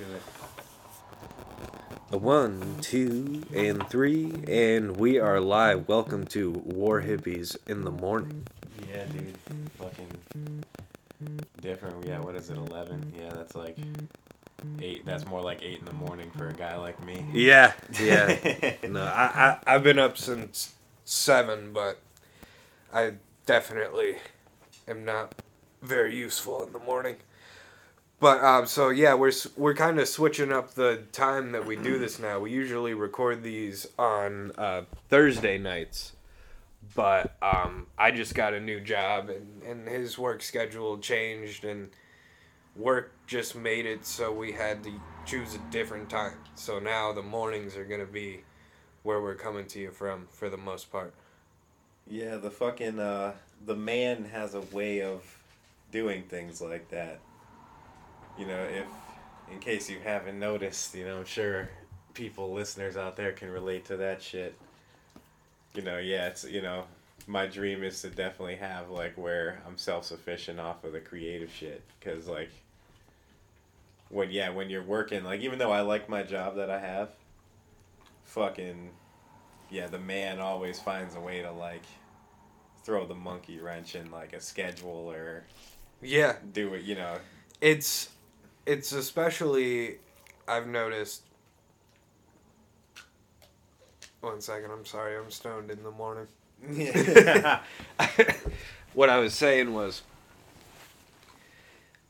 do it. A one, two, and three, and we are live. Welcome to War Hippies in the morning. Yeah, dude. Fucking different. Yeah, what is it? Eleven? Yeah, that's like eight. That's more like eight in the morning for a guy like me. Yeah, yeah. no, I, I I've been up since seven, but I definitely am not very useful in the morning. But um, so yeah, we're we're kind of switching up the time that we do this now. We usually record these on uh, Thursday nights, but um, I just got a new job and and his work schedule changed and work just made it so we had to choose a different time. So now the mornings are gonna be where we're coming to you from for the most part. Yeah, the fucking uh, the man has a way of doing things like that. You know, if in case you haven't noticed, you know, I'm sure people listeners out there can relate to that shit. You know, yeah, it's you know, my dream is to definitely have like where I'm self-sufficient off of the creative shit cuz like when yeah, when you're working, like even though I like my job that I have, fucking yeah, the man always finds a way to like throw the monkey wrench in like a schedule or Yeah, do it, you know. it's it's especially I've noticed. One second, I'm sorry, I'm stoned in the morning. Yeah. what I was saying was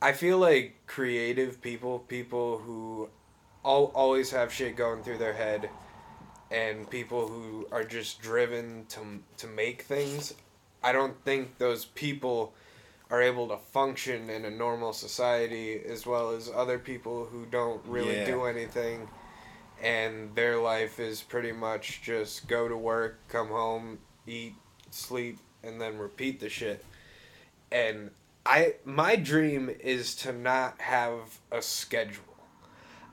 I feel like creative people, people who al- always have shit going through their head and people who are just driven to to make things, I don't think those people are able to function in a normal society as well as other people who don't really Yeah. do anything and their life is pretty much just go to work, come home, eat, sleep, and then repeat the shit. And I my dream is to not have a schedule.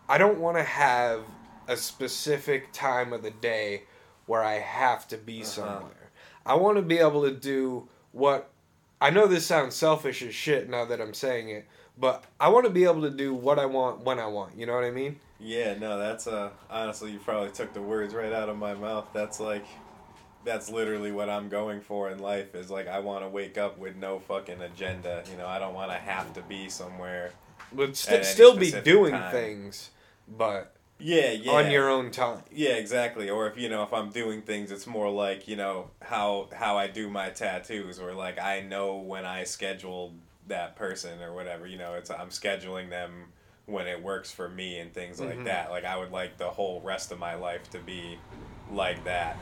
I don't want to have a specific time of the day where I have to be Uh-huh. somewhere. I want to be able to do what I know this sounds selfish as shit now that I'm saying it, but I want to be able to do what I want when I want. You know what I mean? yeah, no, that's uh honestly you probably took the words right out of my mouth. That's like that's literally what I'm going for in life is like I want to wake up with no fucking agenda. You know, I don't want to have to be somewhere. But st- still be doing time. things, but Yeah, yeah. on your own time. Yeah, exactly. Or if you know, if I'm doing things, it's more like you know how how I do my tattoos, or like I know when I schedule that person or whatever. You know, it's I'm scheduling them when it works for me and things like Mhm. that. Like I would like the whole rest of my life to be like that,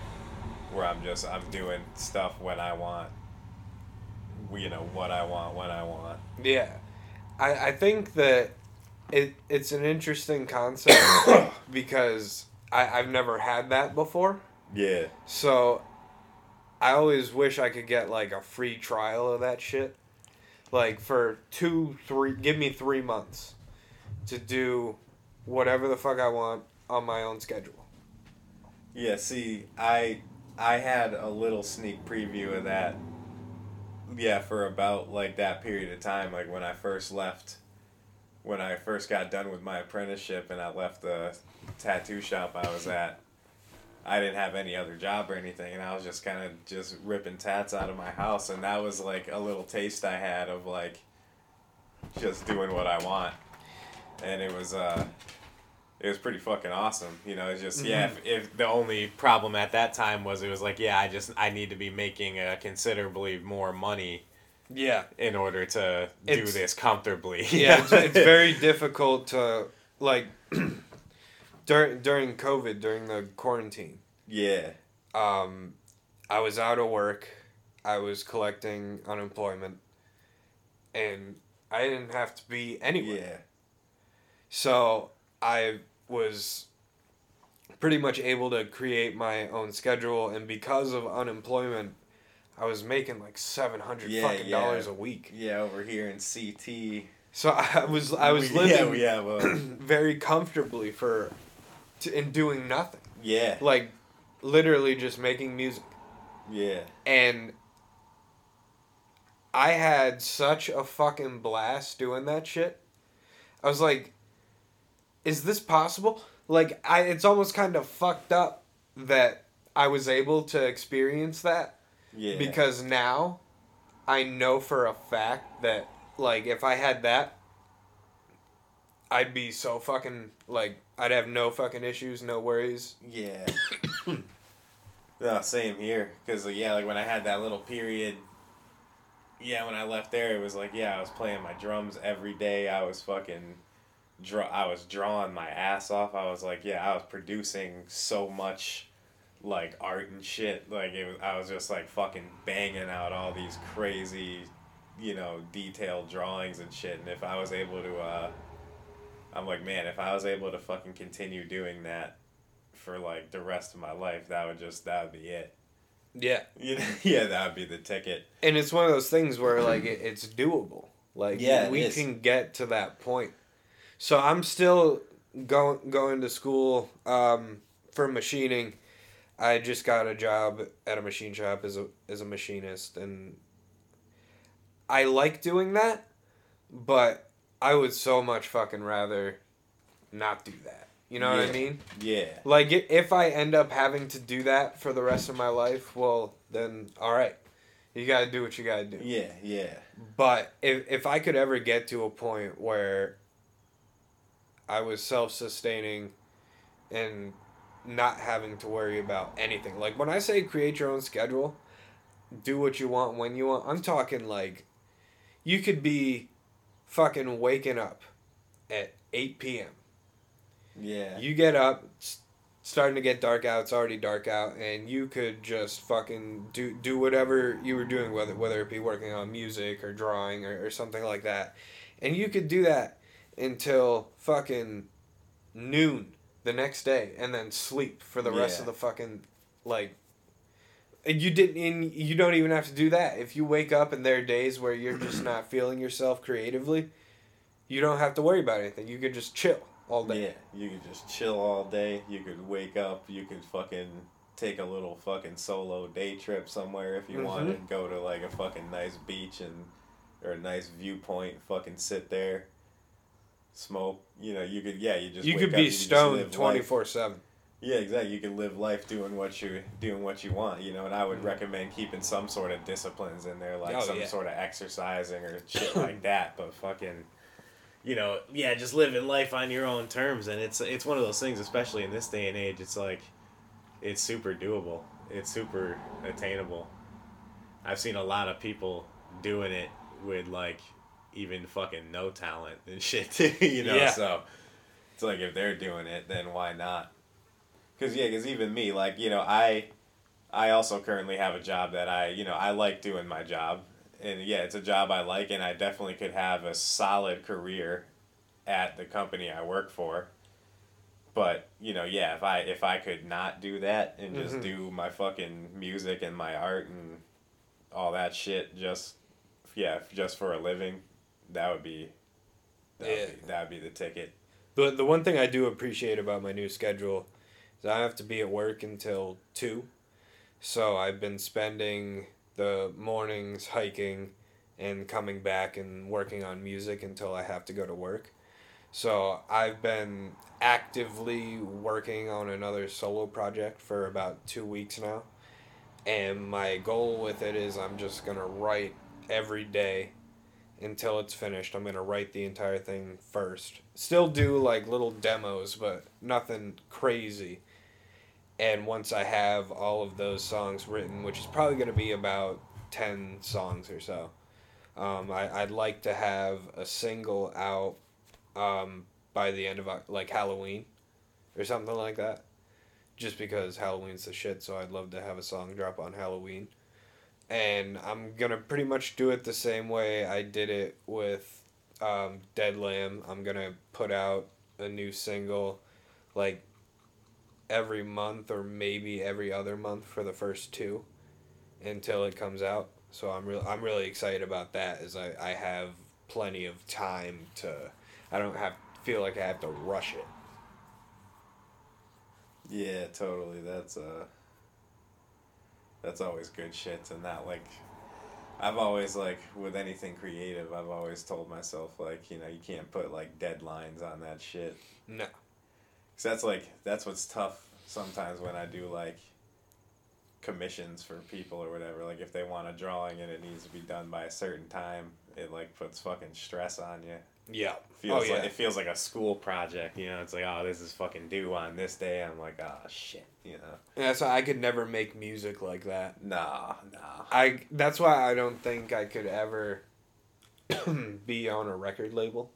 where I'm just I'm doing stuff when I want. You know what I want when I want. Yeah, I I think that it it's an interesting concept because I I've never had that before. Yeah. So I always wish I could get like a free trial of that shit. Like for two, three, give me three months to do whatever the fuck I want on my own schedule. Yeah, see, I I had a little sneak preview of that. Yeah, for about like that period of time, like when I first left, when I first got done with my apprenticeship and I left the tattoo shop I was at. I didn't have any other job or anything, and I was just kind of just ripping tats out of my house, and that was like a little taste I had of like just doing what I want, and it was uh it was pretty fucking awesome. You know, it's just yeah. If, if the only problem at that time was it was like yeah, I just I need to be making uh, considerably more money Yeah. in order to do this comfortably. Yeah, it's, it's very difficult to like during during COVID, during the quarantine. yeah, um, I was out of work. I was collecting unemployment, and I didn't have to be anywhere. yeah, So I was pretty much able to create my own schedule, and because of unemployment, I was making like seven hundred Yeah, fucking yeah. dollars a week. yeah. Over here in CT, So I was I was we, living Yeah, we have a very comfortably for, to, and doing nothing. yeah, Like, literally just making music. yeah, And I had such a fucking blast doing that shit. I was like, is this possible? Like I it's almost kind of fucked up that I was able to experience that Yeah. because now I know for a fact that like if I had that I'd be so fucking like I'd have no fucking issues, no worries. Yeah. no, same here. Cause yeah, like when I had that little period. Yeah, when I left there, it was like yeah, I was playing my drums every day. I was fucking, draw. I was drawing my ass off. I was like yeah, I was producing so much, like art and shit. Like it was, I was just like fucking banging out all these crazy, you know, detailed drawings and shit. And if I was able to, uh, I'm like man, if I was able to fucking continue doing that for like the rest of my life, that would just that would be it. Yeah. You know? yeah, that would be the ticket. And it's one of those things where like it, it's doable. Like Yeah, we can get to that point. So I'm still going going to school um, for machining. I just got a job at a machine shop as a as a machinist and I like doing that, but I would so much fucking rather not do that. You know what I mean? Yeah. Like if I end up having to do that for the rest of my life, well then all right. You got to do what you got to do. Yeah, yeah. But if if I could ever get to a point where I was self-sustaining and not having to worry about anything. Like when I say create your own schedule, do what you want when you want. I'm talking like you could be fucking waking up at 8 p.m. Yeah. You get up, it's starting to get dark out. It's already dark out, and you could just fucking do do whatever you were doing, whether whether it be working on music or drawing or, or something like that, and you could do that until fucking noon the next day, and then sleep for the rest Yeah. of the fucking like. And you didn't. And you don't even have to do that. If you wake up and there are days where you're just not feeling yourself creatively, you don't have to worry about anything. You could just chill all day. Yeah, you could just chill all day. You could wake up. You could fucking take a little fucking solo day trip somewhere if you Mhm. wanted. Go to like a fucking nice beach and or a nice viewpoint. Fucking sit there, smoke. You know, you could yeah. You just you could up, be you stoned twenty four seven. Yeah, exactly. You can live life doing what you doing what you want, you know. And I would Mhm. recommend keeping some sort of disciplines in there, like Oh, some yeah. sort of exercising or shit like that. But fucking, you know, yeah, just living life on your own terms, and it's it's one of those things, especially in this day and age. It's like, it's super doable. It's super attainable. I've seen a lot of people doing it with like even fucking no talent and shit, too, you know. Yeah. So it's like if they're doing it, then why not? Cause yeah, cause even me, like you know, I, I also currently have a job that I, you know, I like doing my job, and yeah, it's a job I like, and I definitely could have a solid career, at the company I work for. But you know, yeah, if I if I could not do that and just Mhm. do my fucking music and my art and all that shit, just yeah, just for a living, that would be, that would Yeah. be, that would be the ticket. The the one thing I do appreciate about my new schedule is I have to be at work until two, so I've been spending the mornings hiking and coming back and working on music until I have to go to work. So I've been actively working on another solo project for about two weeks now. And my goal with it is I'm just gonna write every day until it's finished. I'm gonna write the entire thing first. Still do like little demos, but nothing crazy. And once I have all of those songs written, which is probably gonna be about ten songs or so, um, I, I'd like to have a single out um, by the end of like Halloween or something like that. Just because Halloween's the shit, so I'd love to have a song drop on Halloween and I'm gonna pretty much do it the same way I did it with um, Dead Lamb. I'm gonna put out a new single like every month or maybe every other month for the first two until it comes out. So I'm real I'm really excited about that as I, I have plenty of time to I don't have feel like I have to rush it. Yeah, totally. That's uh that's always good shit and that like I've always like with anything creative, I've always told myself like you know you can't put like deadlines on that shit. No. Cause that's like that's what's tough sometimes when I do like commissions for people or whatever. Like if they want a drawing and it needs to be done by a certain time, it like puts fucking stress on you. Yeah. Feels oh, yeah. like it feels like a school project, you know. It's like, oh, this is fucking due on this day. I'm like, oh shit, you know. Yeah, so I could never make music like that. Nah, nah. I that's why I don't think I could ever be on a record label.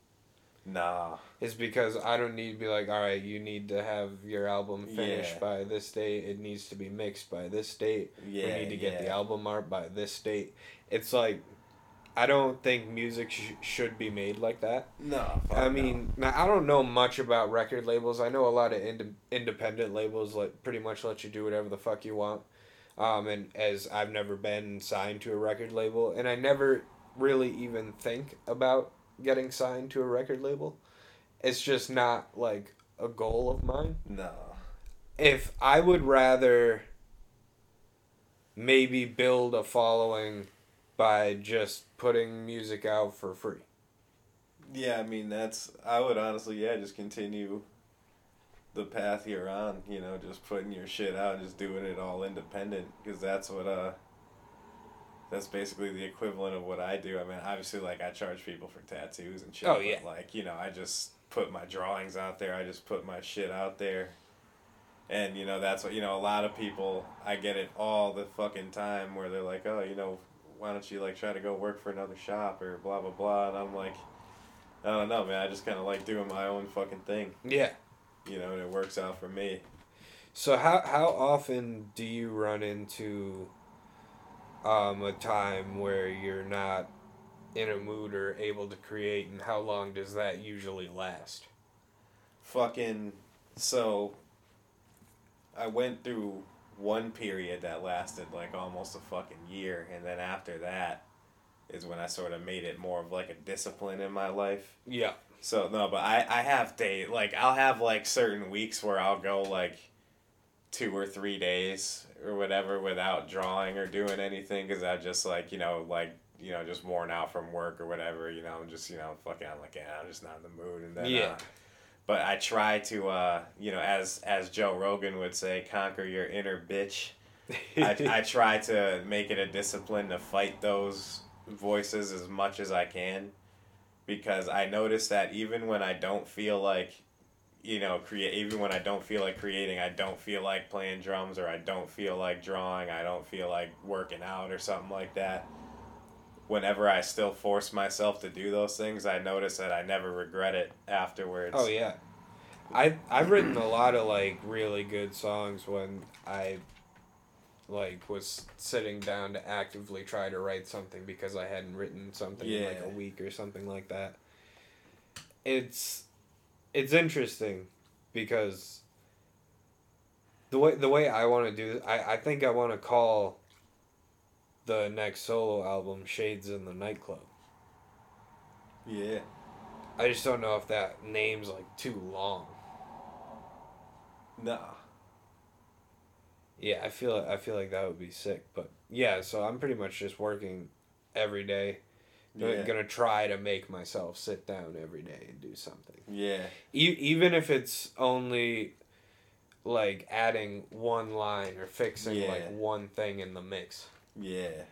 Nah. Is because I don't need to be like, all right, you need to have your album finished Yeah. by this date. It needs to be mixed by this date. Yeah. we need to get the album art by this date. It's like, I don't think music sh- should be made like that. No. fuck I no. mean, now I don't know much about record labels. I know a lot of ind- independent labels like pretty much let you do whatever the fuck you want. Um, and as I've never been signed to a record label, and I never really even think about getting signed to a record label. It's just not like a goal of mine. no. If I would rather maybe build a following by just putting music out for free. Yeah, I mean that's. I would honestly, yeah, just continue the path you're on. You know, just putting your shit out, just doing it all independent, because that's what uh. That's basically the equivalent of what I do. I mean, obviously, like I charge people for tattoos and shit. Oh, but, yeah. Like you know, I just put my drawings out there. I just put my shit out there. And you know that's what you know. A lot of people, I get it all the fucking time where they're like, "Oh, you know, why don't you like try to go work for another shop or blah blah blah?" And I'm like, I don't know, man. I just kind of like doing my own fucking thing, Yeah. you know, and it works out for me. So how how often do you run into um, a time where you're not in a mood or able to create, and how long does that usually last? Fucking so. I went through one period that lasted like almost a fucking year, and then after that is when I sort of made it more of like a discipline in my life. Yeah. So no, but I I have day like I'll have like certain weeks where I'll go like two or three days or whatever without drawing or doing anything because I just like you know like you know just worn out from work or whatever you know I'm just you know fucking I'm like yeah I'm just not in the mood and then Yeah. uh, but I try to uh you know as as Joe Rogan would say conquer your inner bitch. I, I try to make it a discipline to fight those voices as much as I can because I notice that even when I don't feel like you know create even when I don't feel like creating I don't feel like playing drums or I don't feel like drawing I don't feel like working out or something like that whenever I still force myself to do those things I notice that I never regret it afterwards oh yeah. I I've written a lot of like really good songs when I like was sitting down to actively try to write something because I hadn't written something in like a week or something like that. It's it's interesting because the way the way I want to do I I think I want to call the next solo album Shades in the Nightclub. yeah I just don't know if that name's like too long. Nah. Yeah, I feel I feel like that would be sick, but yeah, so I'm pretty much just working every day. Gonna- yeah Gonna try to make myself sit down every day and do something. yeah E- even if it's only like adding one line or fixing Yeah. like one thing in the mix. Yeah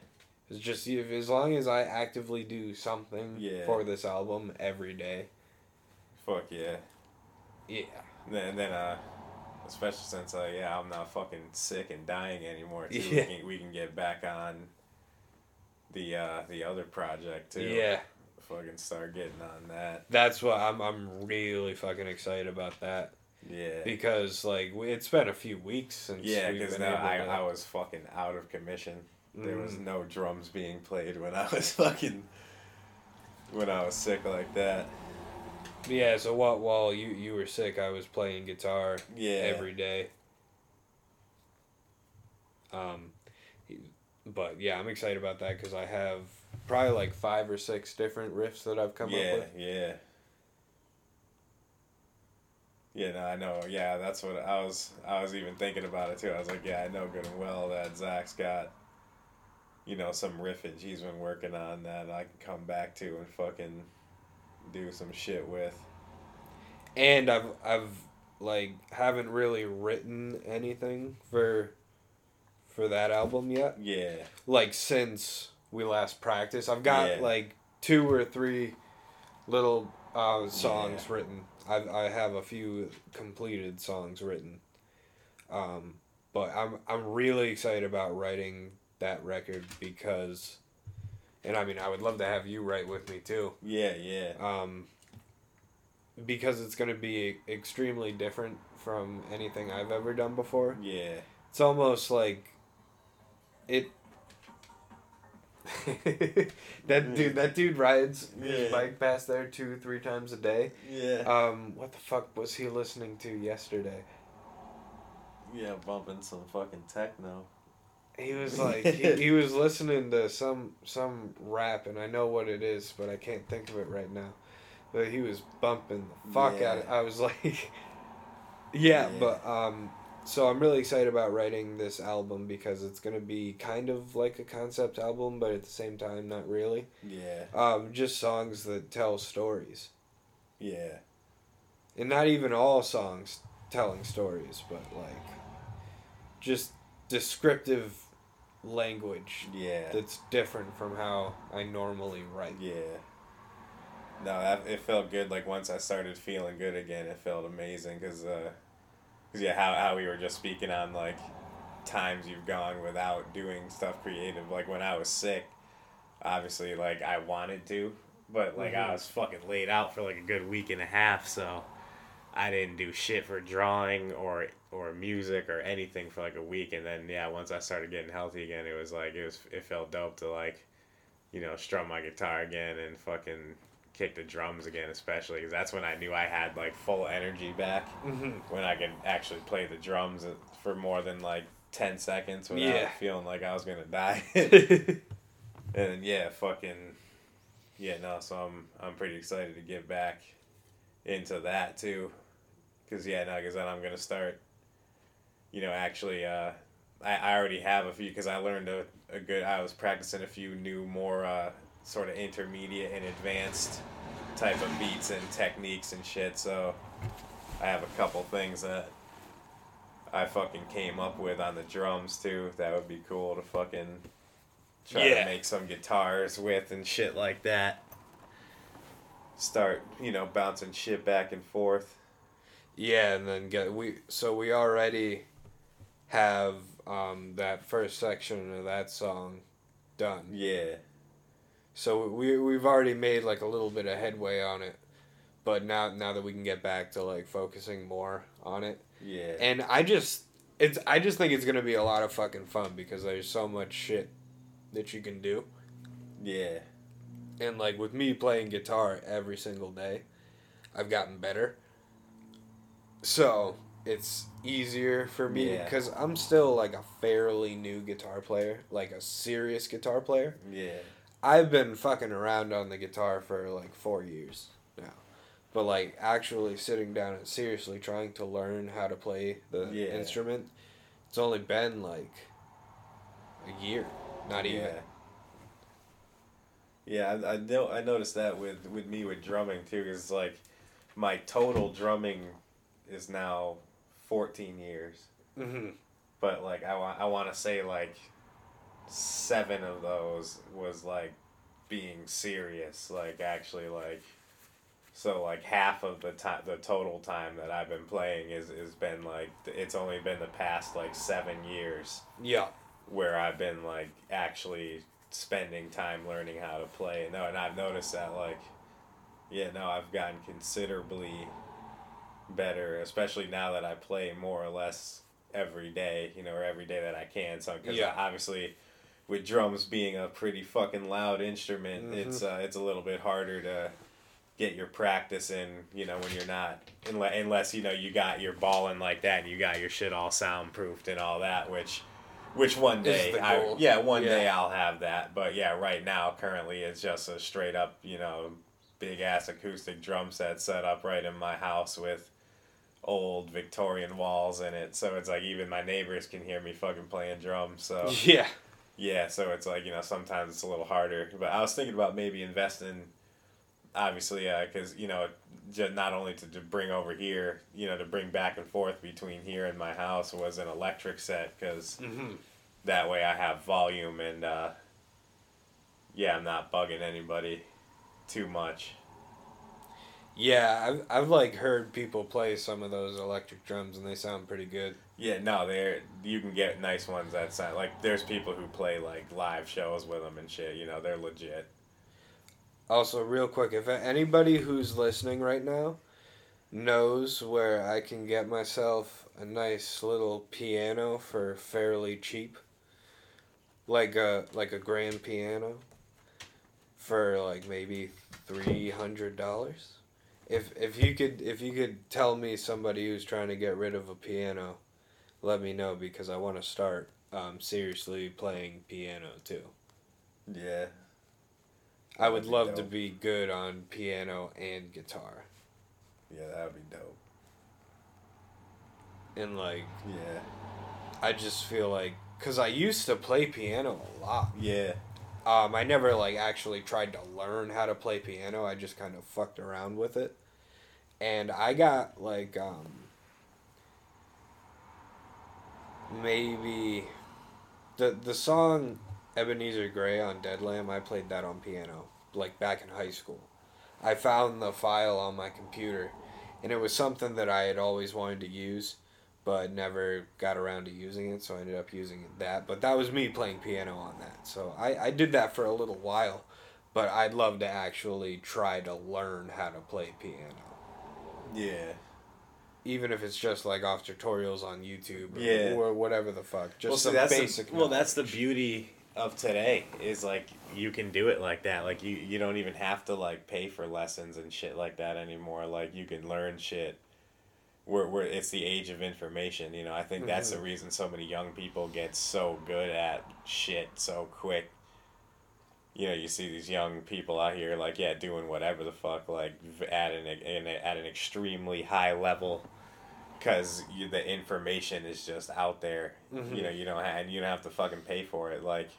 It's just if, as long as I actively do something Yeah. for this album every day. fuck yeah Yeah. And then, then uh, especially since uh, yeah, I'm not fucking sick and dying anymore. Too. Yeah. We, can, we can get back on the uh, the other project too. Yeah. Fucking start getting on that. That's what I'm I'm really fucking excited about that. Yeah. because like it's been a few weeks since Yeah, because now I, to- I was fucking out of commission. There was Mm. no drums being played when I was fucking when I was sick like that. yeah so while, while you you were sick i was playing guitar Yeah. every day um but yeah i'm excited about that because i have probably like five or six different riffs that i've come yeah, up with Yeah, yeah. Yeah, no, I know. Yeah, that's what I was. I was even thinking about it too. I was like, yeah, I know good and well that Zach's got you know, some riffage he's been working on that I can come back to and fucking do some shit with. And I've I've like haven't really written anything for for that album yet. Yeah. Like since we last practiced, I've got Yeah. like two or three little uh, songs Yeah. written. I I have a few completed songs written. Um, but I'm I'm really excited about writing that record because, and I mean I would love to have you write with me too. Yeah, yeah. Um, because it's gonna be extremely different from anything I've ever done before. Yeah. It's almost like it. that dude, that dude rides his Yeah. bike past there two, three times a day. Yeah. Um, what the fuck was he listening to yesterday? yeah, bumping some fucking techno. He was like, he, he was listening to some some rap, and I know what it is, but I can't think of it right now. But he was bumping the fuck out. Yeah. Of, I was like, yeah, Yeah. but um, so I'm really excited about writing this album because it's gonna be kind of like a concept album, but at the same time, not really. Yeah. Um, just songs that tell stories, Yeah. and not even all songs telling stories, but like just descriptive language Yeah. that's different from how I normally write. Yeah. No, that, it felt good. Like once I started feeling good again, it felt amazing. Cause, uh, 'cause, yeah, how how we were just speaking on like times you've gone without doing stuff creative. Like when I was sick, obviously, like I wanted to, but like I Mhm. was fucking laid out for like a good week and a half, so I didn't do shit for drawing or or music or anything for like a week. And then yeah, once I started getting healthy again, it was like it was it felt dope to like you know, strum my guitar again and fucking kick the drums again, especially because that's when I knew I had like full energy back. Mm-hmm. When I could actually play the drums for more than like ten seconds without Yeah. feeling like I was gonna die. and yeah, fucking yeah, no. So I'm I'm pretty excited to get back into that too, because yeah, no, because then I'm gonna start. You know, actually, uh, I, I already have a few because I learned a, a good. I was practicing a few new, more uh, sort of intermediate and advanced type of beats and techniques and shit. So I have a couple things that I fucking came up with on the drums too. That would be cool to fucking try Yeah. to make some guitars with and shit like that. Start, you know, bouncing shit back and forth. Yeah, and then get we so we already have um, that first section of that song done. Yeah. So we we've already made like a little bit of headway on it, but now now that we can get back to like focusing more on it, Yeah. and I just it's I just think it's gonna be a lot of fucking fun because there's so much shit that you can do, yeah. and like with me playing guitar every single day, I've gotten better. So it's easier for me Yeah. because I'm still like a fairly new guitar player, like a serious guitar player. Yeah. I've been fucking around on the guitar for like four years now. But like actually sitting down and seriously trying to learn how to play the Yeah. instrument, it's only been like a year. Not even. Yeah. Yeah, I, I know. I noticed that with with me with drumming too. Cause like my total drumming is now fourteen years, Mm-hmm. but like I want I want to say like seven of those was like being serious, like actually like. So like half of the time, the total time that I've been playing is is been like it's only been the past like seven years Yeah. where I've been like actually spending time learning how to play. No, and I've noticed that like, yeah, no, I've gotten considerably better, especially now that I play more or less every day, you know, or every day that I can. So because Yeah. obviously, with drums being a pretty fucking loud instrument, Mhm. it's uh, it's a little bit harder to get your practice in, you know, when you're not unless, unless you know you got your balling like that and you got your shit all soundproofed and all that, which which one day I yeah, one Yeah. day I'll have that. But yeah, right now currently it's just a straight up, you know, big ass acoustic drum set set up right in my house with old Victorian walls in it. So it's like even my neighbors can hear me fucking playing drums. So Yeah. Yeah, so it's like you know sometimes it's a little harder. But I was thinking about maybe investing, obviously, because you know, just not only to, to bring over here, you know, to bring back and forth between here and my house was an electric set because Mm-hmm. that way I have volume and uh, yeah, I'm not bugging anybody too much. Yeah, I've, I've like heard people play some of those electric drums and they sound pretty good. Yeah, no, they're you can get nice ones that sound like there's people who play like live shows with them and shit. You know, they're legit. Also, real quick, if anybody who's listening right now knows where I can get myself a nice little piano for fairly cheap, like a like a grand piano, for like maybe three hundred dollars. If if you could if you could tell me somebody who's trying to get rid of a piano, let me know because I want to start um, seriously playing piano too. Yeah. I would love to be good on piano and guitar. Yeah, that would be dope. And like Yeah. I just feel like cuz I used to play piano a lot. Yeah. Um I never like actually tried to learn how to play piano. I just kind of fucked around with it. And I got like um maybe the the song Ebenezer Gray on Dead Lamb, I played that on piano like back in high school. I found the file on my computer and it was something that I had always wanted to use but never got around to using it so I ended up using that but that was me playing piano on that so I, I did that for a little while but I'd love to actually try to learn how to play piano Yeah. even if it's just like off tutorials on YouTube or, Yeah. or whatever the fuck just well, some that's basic the, well, that's the beauty of today is like you can do it like that. Like you, you don't even have to like pay for lessons and shit like that anymore. Like you can learn shit. We're, we're, it's the age of information, you know. I think that's the reason so many young people get so good at shit so quick. You know, you see these young people out here, like, yeah, doing whatever the fuck, like, at an, in a, at an extremely high level because the information is just out there. Mhm. You know, you don't have, and you don't have to fucking pay for it. Like,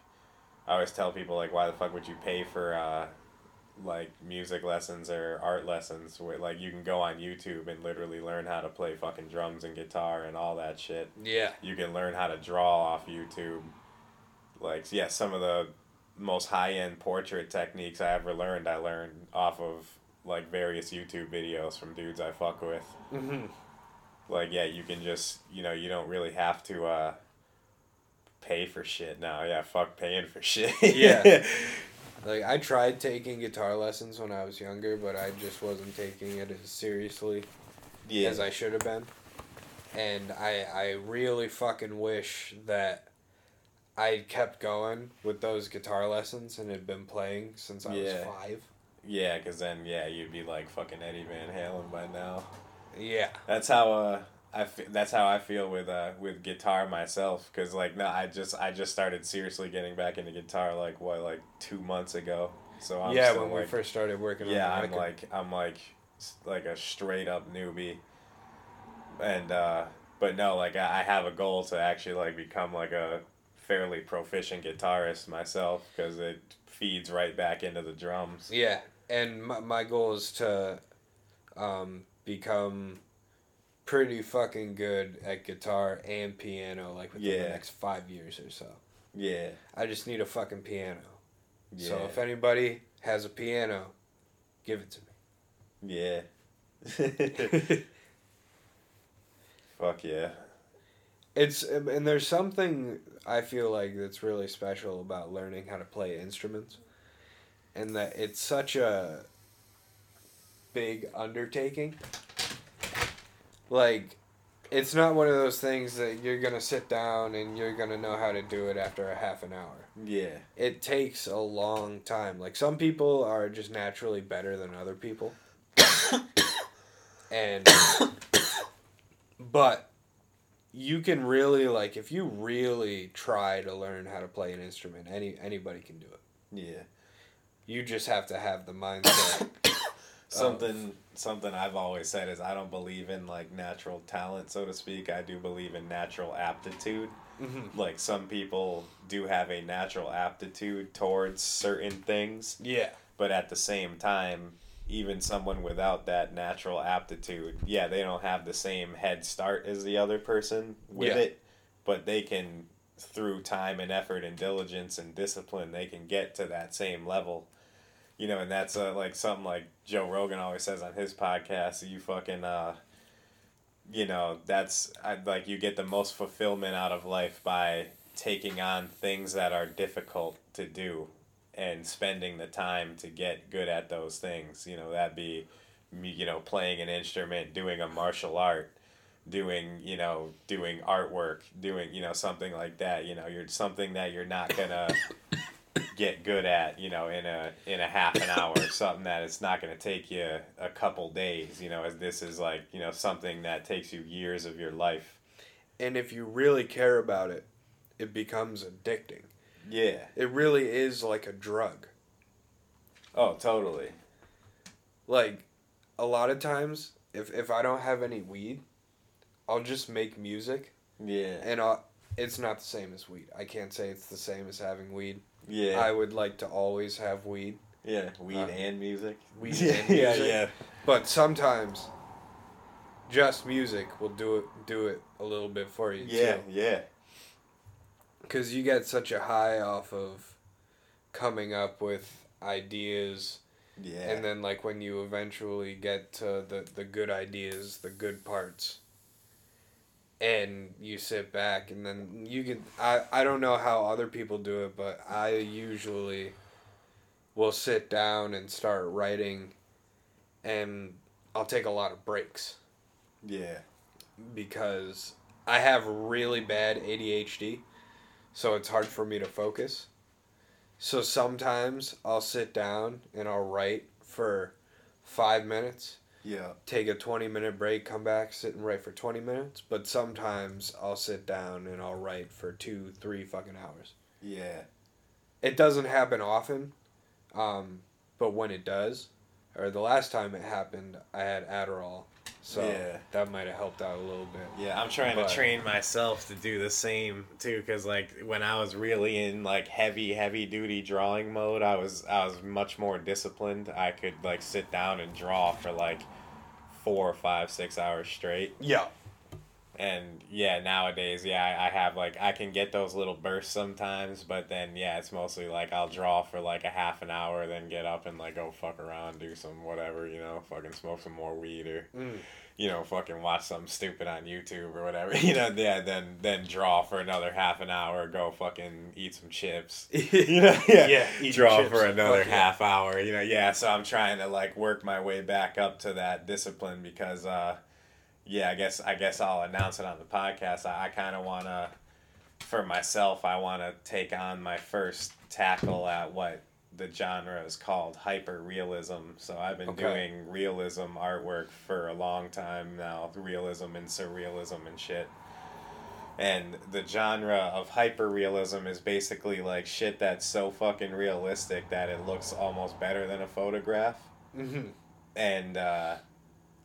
I always tell people, like, why the fuck would you pay for, uh, like, music lessons or art lessons? Where, like, you can go on YouTube and literally learn how to play fucking drums and guitar and all that shit. yeah You can learn how to draw off YouTube. Like, yeah, some of the most high end portrait techniques I ever learned, I learned off of, like, various YouTube videos from dudes I fuck with hmm like yeah you can just you know you don't really have to uh pay for shit now yeah fuck paying for shit Yeah. like I tried taking guitar lessons when I was younger but I just wasn't taking it as seriously yeah as I should have been. And I I really fucking wish that I kept going with those guitar lessons and had been playing since I Yeah. was five. yeah because then yeah you'd be like fucking eddie van halen by now Yeah. that's how uh I fe- that's how I feel with uh with guitar myself because like no I just I just started seriously getting back into guitar like what like two months ago. So I'm yeah, when like we first started working yeah i'm like i'm like like a straight up newbie. And uh but no like I, I have a goal to actually like become like a fairly proficient guitarist myself because it feeds right back into the drums. Yeah, and my, my goal is to um, become pretty fucking good at guitar and piano like within Yeah. the next five years or so. yeah I just need a fucking piano. yeah So if anybody has a piano, give it to me. yeah fuck yeah It's um, and there's something I feel like that's really special about learning how to play instruments, and that it's such a big undertaking. Like, it's not one of those things that you're gonna sit down and you're gonna know how to do it after a half an hour. yeah It takes a long time. Like some people are just naturally better than other people. and but you can really like if you really try to learn how to play an instrument, any anybody can do it. yeah You just have to have the mindset something something I've always said is I don't believe in like natural talent, so to speak. I do believe in natural aptitude. Mm-hmm. Like some people do have a natural aptitude towards certain things, Yeah. but at the same time, even someone without that natural aptitude, yeah, they don't have the same head start as the other person with Yeah. it, but they can through time and effort and diligence and discipline, they can get to that same level. You know, and that's uh, like something like Joe Rogan always says on his podcast. You fucking, uh, you know, that's I, like you get the most fulfillment out of life by taking on things that are difficult to do and spending the time to get good at those things. You know, that be, you know, playing an instrument, doing a martial art, doing, you know, doing artwork, doing, you know, something like that. You know, you're something that you're not gonna get good at, you know, in a in a half an hour, or something that it's not gonna take you a couple days. You know, as this is like, you know, something that takes you years of your life. And if you really care about it, it becomes addicting. Yeah. It really is like a drug. Oh, totally. Like a lot of times, if if I don't have any weed, I'll just make music, Yeah. and I'll, it's not the same as weed. I can't say it's the same as having weed. Yeah. I would like to always have weed, Yeah, weed Uh, and music. weed yeah, and yeah, music. yeah. but sometimes just music will do it do it a little bit for you Yeah, too. yeah. Because you get such a high off of coming up with ideas, Yeah. and then like when you eventually get to the the good ideas, the good parts, and you sit back and then you can I I don't know how other people do it, but I usually will sit down and start writing, and I'll take a lot of breaks yeah. because I have really bad ADHD, so it's hard for me to focus. So sometimes I'll sit down and I'll write for five minutes, Yeah. take a 20 minute break, come back, sit and write for 20 minutes. But sometimes I'll sit down and I'll write for two, three fucking hours. Yeah. It doesn't happen often, um, but when it does, or the last time it happened, I had Adderall. So Yeah. that might have helped out a little bit. Yeah, I'm trying But- to train myself to do the same too, because like when I was really in like heavy, heavy duty drawing mode, I was I was much more disciplined. I could like sit down and draw for like four, five, six hours straight. Yeah. And yeah, nowadays, yeah, I, I have like I can get those little bursts sometimes, but then yeah, it's mostly like I'll draw for like a half an hour, then get up and like go fuck around, do some whatever, you know, fucking smoke some more weed or Mm. you know, fucking watch something stupid on YouTube or whatever, you know, yeah, then then draw for another half an hour, go fucking eat some chips. You know, yeah, Yeah, eat draw chips. for another Fuck yeah. half hour, you know, yeah. So I'm trying to like work my way back up to that discipline because, uh, yeah, I guess I guess I'll announce it on the podcast. I, I kind of want to, for myself, I want to take on my first tackle at what the genre is called hyper realism. So I've been Okay. doing realism artwork for a long time now, realism and surrealism and shit. And the genre of hyper realism is basically like shit that's so fucking realistic that it looks almost better than a photograph. Mm-hmm. And uh,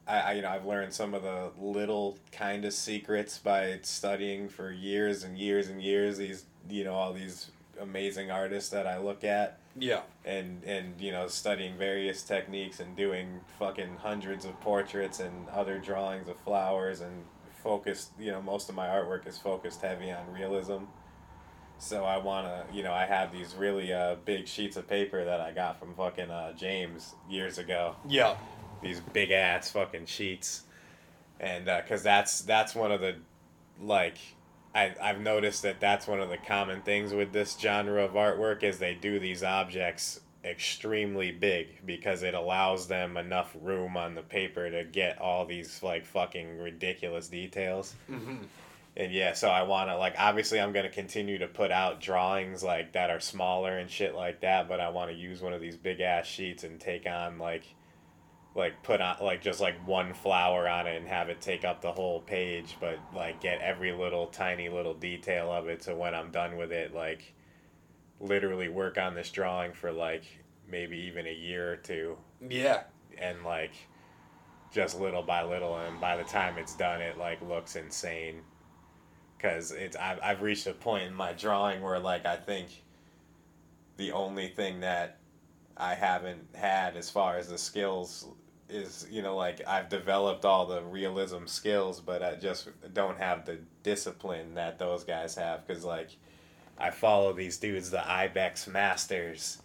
I, I, you know, I've learned some of the little kind of secrets by studying for years and years and years. These, you know, all these amazing artists that I look at Yeah. and and you know studying various techniques and doing fucking hundreds of portraits and other drawings of flowers and focused you know most of my artwork is focused heavy on realism so i want to you know i have these really uh, big sheets of paper that i got from fucking uh, james years ago Yeah. These big ass fucking sheets and because that's that's one of the like I, I've noticed that that's one of the common things with this genre of artwork is they do these objects extremely big because it allows them enough room on the paper to get all these like fucking ridiculous details Mm-hmm. and yeah so i want to like obviously i'm going to continue to put out drawings like that are smaller and shit like that but i want to use one of these big ass sheets and take on like like put on like just like one flower on it and have it take up the whole page but like get every little tiny little detail of it. So when i'm done with it like literally work on this drawing for like maybe even a year or two. Yeah. and like just little by little and by the time it's done it like looks insane. Because it's I've, I've reached a point in my drawing where like i think the only thing that i haven't had as far as the skills is you know like i've developed all the realism skills but i just don't have the discipline that those guys have because like i follow these dudes the ibex masters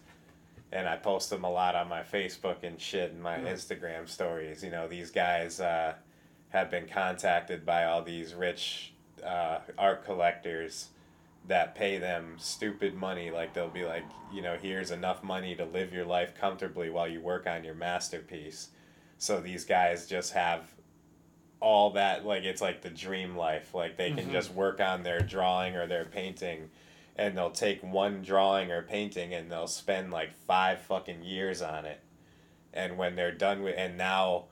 and I post them a lot on my Facebook and shit and my Mm. Instagram stories. You know, these guys uh, have been contacted by all these rich uh, art collectors that pay them stupid money. Like they'll be like, you know, here's enough money to live your life comfortably while you work on your masterpiece. So these guys just have all that like it's like the dream life. Like they can Mhm. just work on their drawing or their painting and they'll take one drawing or painting and they'll spend like five fucking years on it. And when they're done with, and now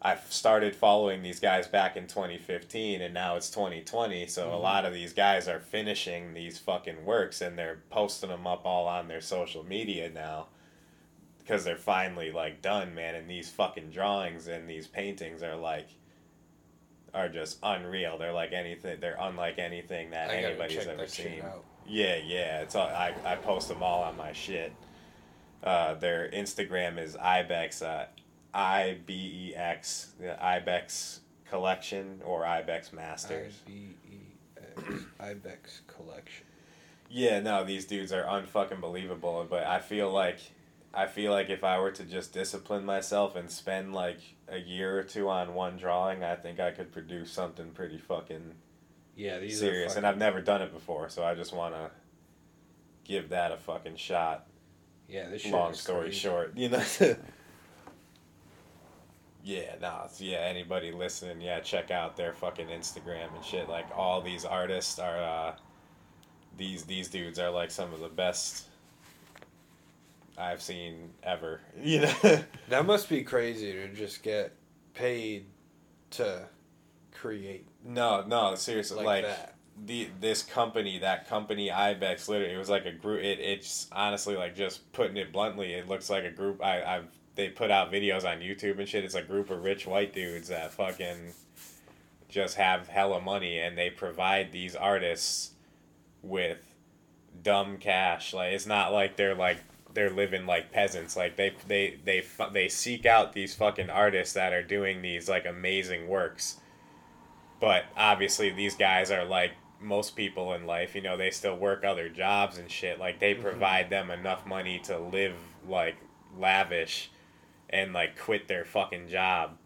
I've started following these guys back in 2015 and now it's 2020. So a Mhm. lot of these guys are finishing these fucking works and they're posting them up all on their social media now because they're finally like done, man. And these fucking drawings and these paintings are like, are just unreal. They're like anything, they're unlike anything that I anybody's ever that seen. Yeah, yeah. It's all I, I post them all on my shit. Uh, their Instagram is Ibex, uh, I B E X, the Ibex Collection or Ibex Masters. IBEX, Ibex collection. Yeah, no, these dudes are unfucking believable. But I feel like, I feel like if I were to just discipline myself and spend like a year or two on one drawing, I think I could produce something pretty fucking Yeah, these serious. are And I've never done it before, so I just want to give that a fucking shot. yeah. This long story crazy. short, you know. yeah, no, it's, yeah. Anybody listening, yeah, check out their fucking Instagram and shit. Like all these artists are, uh, these these dudes are like some of the best I've seen ever. You know. That must be crazy to just get paid to create no, no, seriously, like, like. that. the this company, that company Ibex, literally, it was like a group. It it's honestly like just putting it bluntly, it looks like a group. I I've they put out videos on YouTube and shit. It's a group of rich white dudes that fucking just have hella money and they provide these artists with dumb cash. Like it's not like they're like they're living like peasants. Like they they they they seek out these fucking artists that are doing these like amazing works. But obviously these guys are like most people in life, you know, they still work other jobs and shit. Like they Mhm. provide them enough money to live like lavish and like quit their fucking job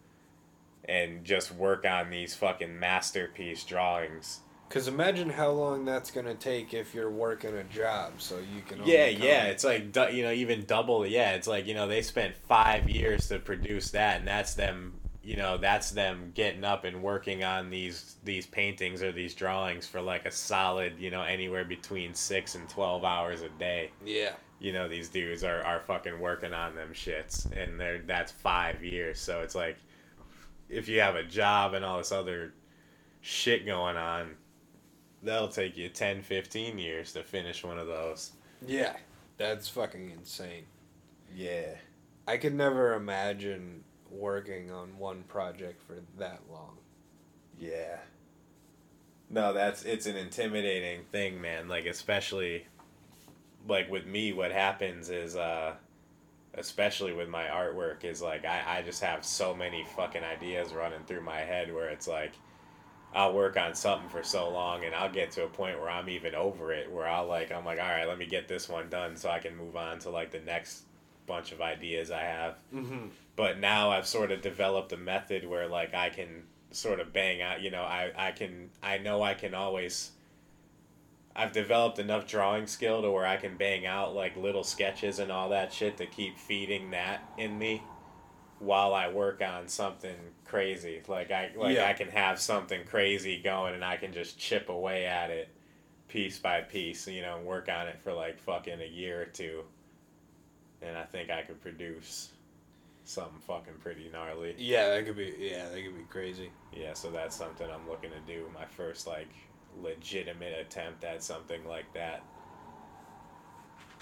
and just work on these fucking masterpiece drawings. Cause imagine how long that's gonna take if you're working a job, so you can. only Yeah, yeah, it's like you know even double. Yeah, it's like you know they spent five years to produce that, and that's them. You know that's them getting up and working on these these paintings or these drawings for like a solid you know anywhere between six and twelve hours a day. Yeah. You know these dudes are, are fucking working on them shits, and they're that's five years. So it's like if you have a job and all this other shit going on, that'll take you 10, 15 years to finish one of those. Yeah. That's fucking insane. Yeah. I could never imagine working on one project for that long. Yeah. No, that's it's an intimidating thing, man. Like especially like with me what happens is uh especially with my artwork is like I, I just have so many fucking ideas running through my head where it's like I'll work on something for so long and I'll get to a point where I'm even over it where I'll like I'm like all right let me get this one done so I can move on to like the next bunch of ideas I have Mm-hmm. but now I've sort of developed a method where like I can sort of bang out you know I, I can I know I can always I've developed enough drawing skill to where I can bang out like little sketches and all that shit to keep feeding that in me while I work on something crazy like I like Yeah. I can have something crazy going and I can just chip away at it piece by piece you know and work on it for like fucking a year or two and I think I could produce something fucking pretty gnarly. Yeah, that could be. Yeah, that could be crazy. Yeah, so that's something I'm looking to do. My first like legitimate attempt at something like that.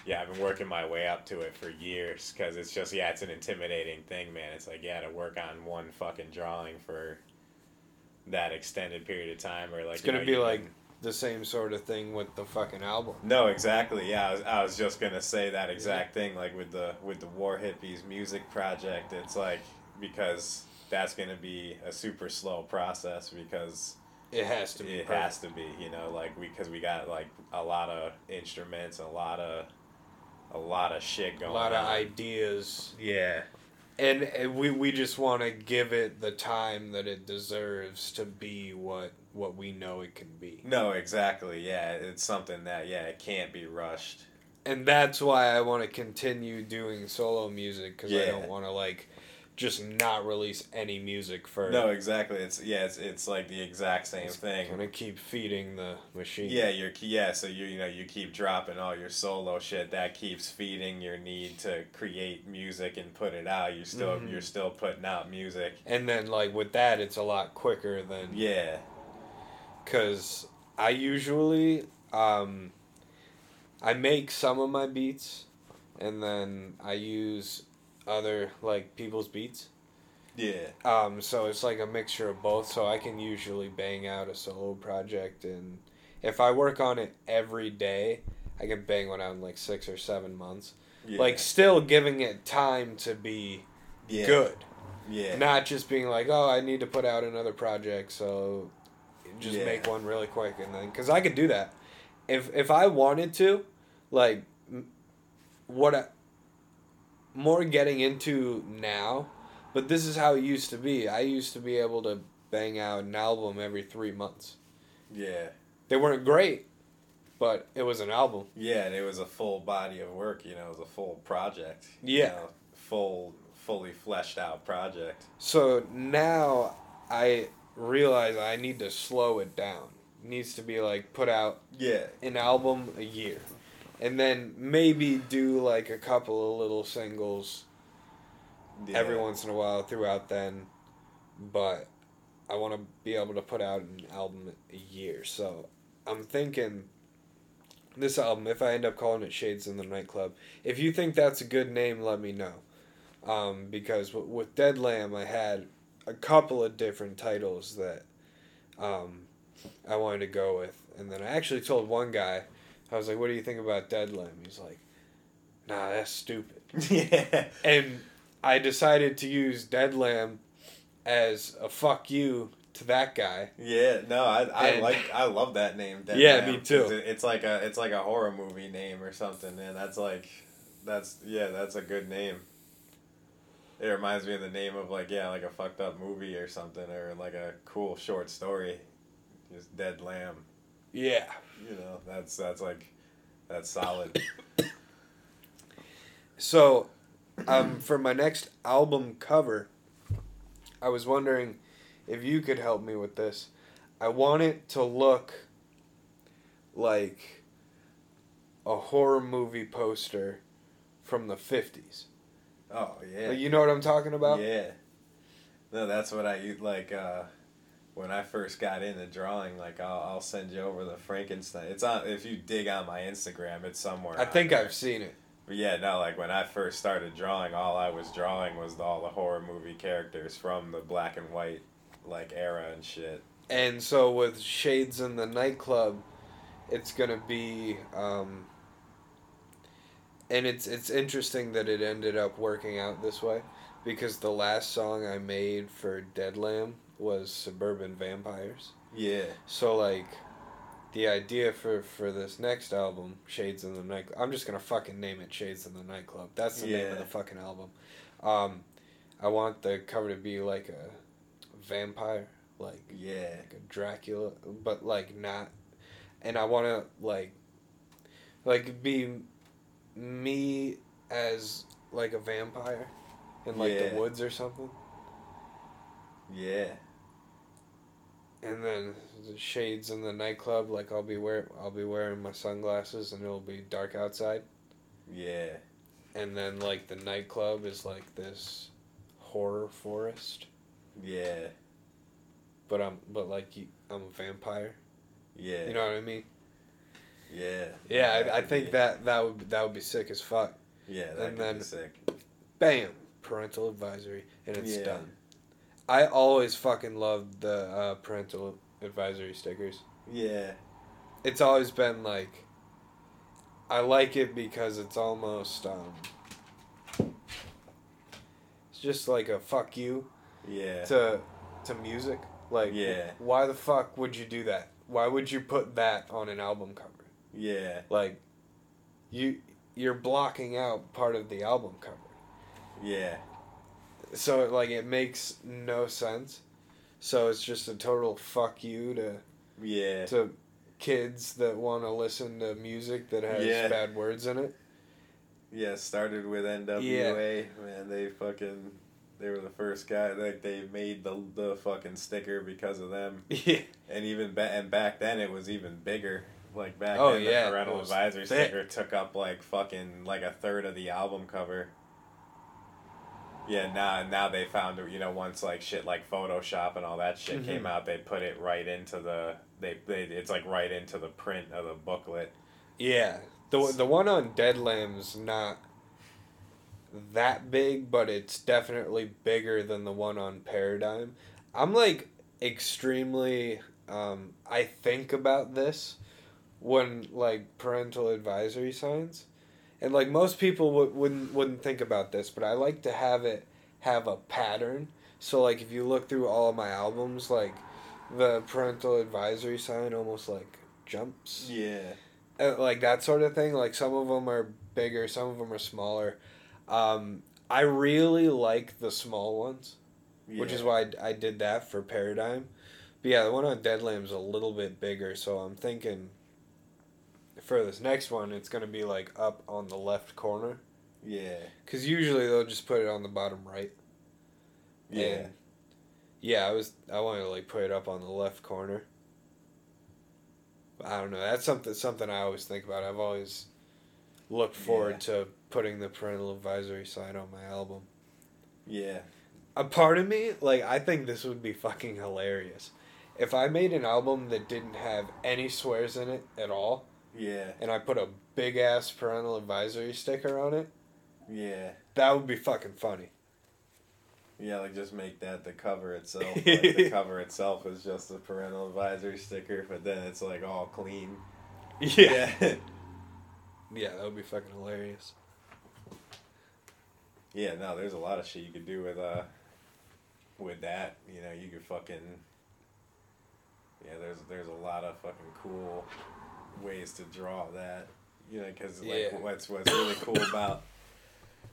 Yeah, I've been working my way up to it for years because it's just yeah, it's an intimidating thing, man. It's like yeah, to work on one fucking drawing for that extended period of time, or like It's gonna know, be like can- the same sort of thing with the fucking album. no, exactly. Yeah, I was, I was just gonna say that exact thing. Like with the with the War Hippies music project, it's like because that's gonna be a super slow process because It has to be. it perfect. has to be. You know, like because we got like a lot of instruments, a lot of a lot of shit going on. a lot of ideas. Yeah. And, and we, we just want to give it the time that it deserves to be what what we know it can be. No, exactly. Yeah, it's something that yeah, it can't be rushed. And that's why I want to continue doing solo music because I don't want to like just not release any music for. No, exactly. It's yeah, it's it's like the exact same thing. Gonna keep feeding the machine. Yeah, you're yeah. So you you know you keep dropping all your solo shit. That keeps feeding your need to create music and put it out. You still Mhm. you're still putting out music. And then like with that, it's a lot quicker than Yeah. because I usually um, I make some of my beats, and then I use other like people's beats. Yeah. Um, so it's like a mixture of both. So I can usually bang out a solo project, and if I work on it every day, I can bang one out in like six or seven months. Yeah. Like still giving it time to be yeah. good, Yeah. not just being like, oh, I need to put out another project, so just Yeah. make one really quick, and then because I could do that, if if I wanted to, like, what I, more getting into now, but this is how it used to be. I used to be able to bang out an album every three months. yeah. They weren't great, but it was an album. Yeah, and it was a full body of work. You know, it was a full project. Yeah. know, full, fully fleshed out project. So now I realize I need to slow it down. It needs to be like put out Yeah. an album a year. And then maybe do like a couple of little singles yeah. every once in a while throughout then. But I want to be able to put out an album a year. So I'm thinking this album, if I end up calling it Shades in the Nightclub, if you think that's a good name, let me know. Um, because w- with Dead Lamb, I had a couple of different titles that um, I wanted to go with. And then I actually told one guy, I was like, what do you think about Dead Lamb? He's like, nah, that's stupid. yeah. And I decided to use Dead Lamb as a fuck you to that guy. Yeah, no, I, I And- like I love that name. Dead Yeah, Lamb, me too. It's like a it's like a horror movie name or something, and That's like, that's yeah, that's a good name. It reminds me of the name of like yeah, like a fucked up movie or something, or like a cool short story. Just Dead Lamb. Yeah. You know, that's that's like, that's solid. So, um, for my next album cover, I was wondering if you could help me with this. I want it to look like a horror movie poster from the 50s. Oh yeah. Like, you know what I'm talking about? Yeah. No, that's what I like. Uh, when I first got into drawing, like I'll, I'll send you over the Frankenstein. It's on if you dig on my Instagram, it's somewhere. I think there. I've seen it. But yeah, no, like when I first started drawing, all I was drawing was all the horror movie characters from the black and white like era and shit. And so with Shades in the nightclub, it's gonna be, um, and it's it's interesting that it ended up working out this way, because the last song I made for Dead Lamb was Suburban Vampires. Yeah. So like, the idea for for this next album, Shades in the Night, I'm just gonna fucking name it Shades in the Nightclub. That's the name of the fucking album. Um, I want the cover to be like a vampire, like Yeah. like a Dracula, but like not, and I want to like, like be me as like a vampire in like Yeah. the woods or something, Yeah. And then the shades in the nightclub. Like I'll be wear I'll be wearing my sunglasses and it'll be dark outside, Yeah. and then like the nightclub is like this horror forest, Yeah. but I'm but like you, I'm a vampire. Yeah. You know what I mean? Yeah. Yeah, I, I think be- that that would that would be sick as fuck. Yeah, that and then- be sick. Bam, parental advisory, and it's Yeah. done. I always fucking loved the uh, parental advisory stickers. Yeah. It's always been like, I like it because it's almost um. It's just like a fuck you Yeah. to to music. Like, Yeah. why the fuck would you do that? Why would you put that on an album cover? Yeah. Like, you you're blocking out part of the album cover. Yeah. So like it makes no sense. So it's just a total fuck you to Yeah. to kids that want to listen to music that has Yeah. bad words in it. Yeah, started with NWA. Yeah. Man, they fucking they were the first guy like they made the the fucking sticker because of them. Yeah. And even ba- and back then it was even bigger. Like back Oh, then yeah, the parental advisory thick. sticker took up like fucking like a third of the album cover. Yeah, now now they found you know once like shit like Photoshop and all that shit Mhm. came out, they put it right into the they, they it's like right into the print of the booklet. Yeah. The the one on Dead Lamb's not that big, but it's definitely bigger than the one on Paradigm. I'm like extremely um I think about this when like parental advisory signs. And like most people would, wouldn't wouldn't think about this, but I like to have it have a pattern. So like if you look through all of my albums, like the parental advisory sign almost like jumps Yeah. uh, like that sort of thing. Like some of them are bigger, some of them are smaller. Um, I really like the small ones, which is why I, I did that for Paradigm. But yeah, the one on Dead Lamb's a little bit bigger, so I'm thinking for this next one, it's gonna be like up on the left corner. Yeah. Cause usually they'll just put it on the bottom right. Yeah. And yeah, I was I wanted to like put it up on the left corner. I don't know. That's something something I always think about. I've always looked forward to putting the parental advisory sign on my album. Yeah. A part of me, like, I think this would be fucking hilarious. If I made an album that didn't have any swears in it at all, Yeah. and I put a big ass parental advisory sticker on it, Yeah. that would be fucking funny. Yeah, like just make that the cover itself. Like the cover itself is just a parental advisory sticker, but then it's like all clean. Yeah. Yeah. Yeah, that would be fucking hilarious. yeah, no, there's a lot of shit you could do with uh with that. You know, you could fucking Yeah, there's there's a lot of fucking cool ways to draw that. You know, cuz like Yeah. what's what's really cool about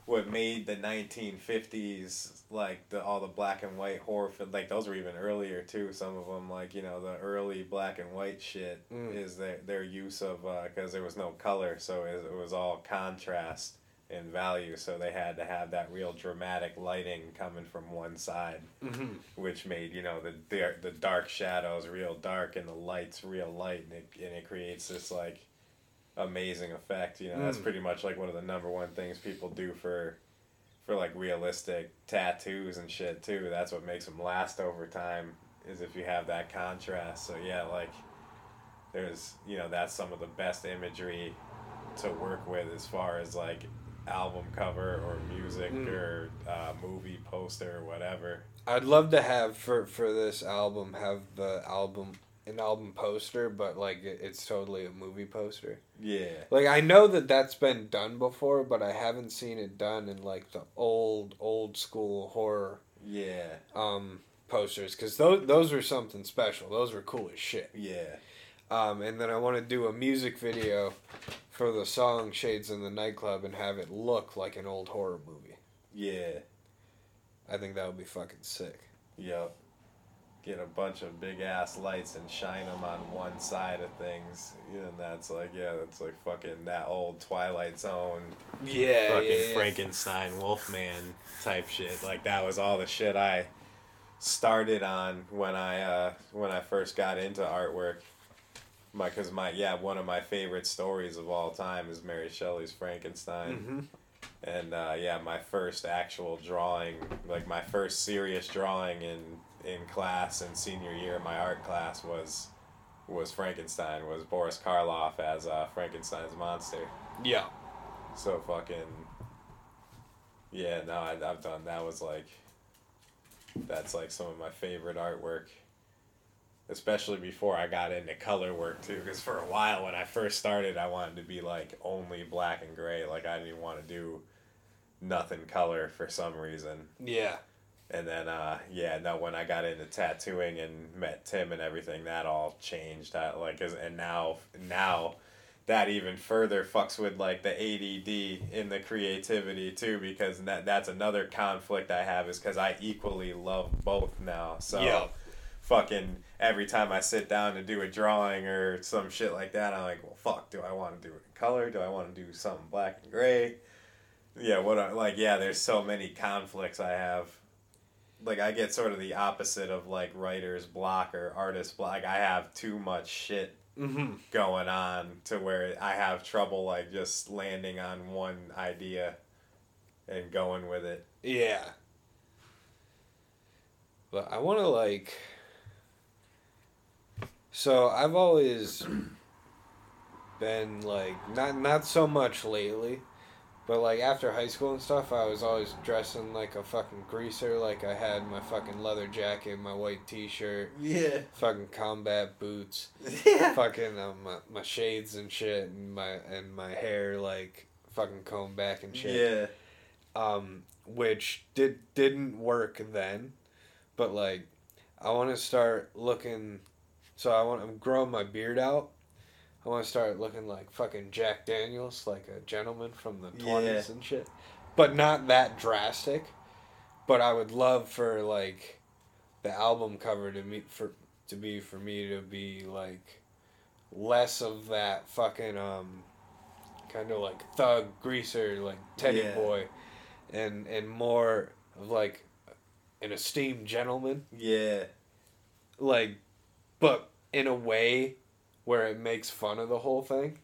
what made the 1950s like the all the black and white horror film like those were even earlier too some of them like you know the early black and white shit Mm. is their their use of because there was no color so it, it was all contrast and value so they had to have that real dramatic lighting coming from one side Mm-hmm. which made you know the the, the dark shadows real dark and the lights real light and it, and it creates this like amazing effect you know that's Mm. pretty much like one of the number one things people do for for like realistic tattoos and shit too that's what makes them last over time is if you have that contrast so yeah like there's you know that's some of the best imagery to work with as far as like album cover or music Mm. or uh, movie poster or whatever I'd love to have for for this album have the album an album poster, but like it, it's totally a movie poster. yeah Like I know that that's been done before, but I haven't seen it done in like the old old school horror yeah um posters because those those were something special. Those were cool as shit. yeah Um, and then I want to do a music video for the song Shades in the Nightclub and have it look like an old horror movie. yeah I think that would be fucking sick. Yep. Get a bunch of big ass lights and shine them on one side of things. And that's like, yeah, that's like fucking that old Twilight Zone, Yeah, fucking Frankenstein, Wolfman type shit. Like that was all the shit I started on when I uh, when I first got into artwork. My, cause my yeah, one of my favorite stories of all time is Mary Shelley's Frankenstein. hmm and uh, yeah, my first actual drawing, like my first serious drawing in in class in senior year my art class was was Frankenstein. Was Boris Karloff as uh, Frankenstein's monster. Yeah. So fucking. Yeah, no, I, I've done that. Was like. That's like some of my favorite artwork. Especially before I got into color work too, because for a while when I first started, I wanted to be like only black and gray. Like I didn't want to do nothing color for some reason. Yeah. And then, uh, yeah, no, when I got into tattooing and met Tim and everything, that all changed. I, like, and now, now, that even further fucks with like the ADD in the creativity too, because that that's another conflict I have is because I equally love both now. So, Yeah. Fucking every time I sit down to do a drawing or some shit like that, I'm like, well, fuck, do I want to do it in color? Do I want to do something black and gray? Yeah, what I, like yeah, there's so many conflicts I have. Like I get sort of the opposite of like writer's block or artist block. Like, I have too much shit Mm-hmm. going on to where I have trouble like just landing on one idea and going with it. Yeah. But I want to like. So I've always been like not not so much lately, but like after high school and stuff, I was always dressing like a fucking greaser. Like I had my fucking leather jacket, my white t-shirt, Yeah. fucking combat boots, Yeah. fucking um, my, my shades and shit, and my and my hair like fucking combed back and shit Yeah. um, which did didn't work then, but like, I want to start looking. So I want I'm growing my beard out. I want to start looking like fucking Jack Daniels, like a gentleman from the twenties and shit, but not that drastic. But I would love for like the album cover to me for to be for me to be like less of that fucking um kind of like thug greaser like teddy Yeah. boy and and more of like an esteemed gentleman Yeah. like but in a way where it makes fun of the whole thing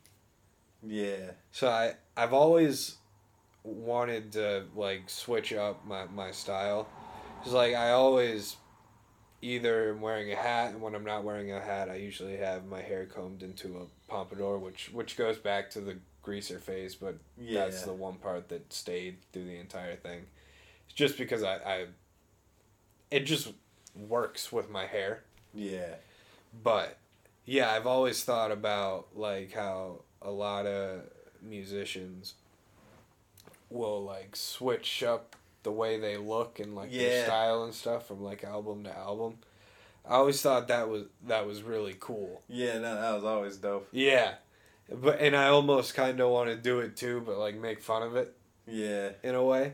Yeah. so i i've always wanted to like switch up my my style because like i always either am wearing a hat and when i'm not wearing a hat i usually have my hair combed into a pompadour which which goes back to the greaser phase but Yeah. that's the one part that stayed through the entire thing. It's just because I, I it just works with my hair. Yeah. But yeah, I've always thought about like how a lot of musicians will like switch up the way they look and like their style and stuff from like album to album. I always thought that was that was really cool. Yeah, no, that was always dope. Yeah. But and I almost kind of want to do it too, but like make fun of it Yeah. in a way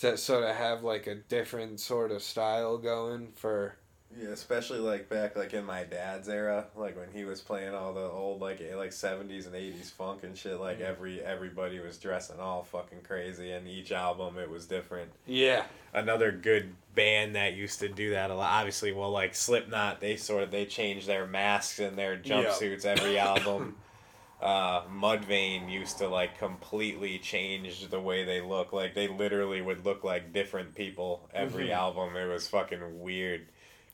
to sort of have like a different sort of style going for Yeah, especially like back like in my dad's era, like when he was playing all the old like like seventies and eighties funk and shit. Like every everybody was dressing all fucking crazy, and each album it was different. yeah Another good band that used to do that a lot. Obviously, well, like Slipknot, they sort of they changed their masks and their jumpsuits every album. Uh, Mudvayne used to like completely change the way they look. Like they literally would look like different people every Mhm. album. It was fucking weird.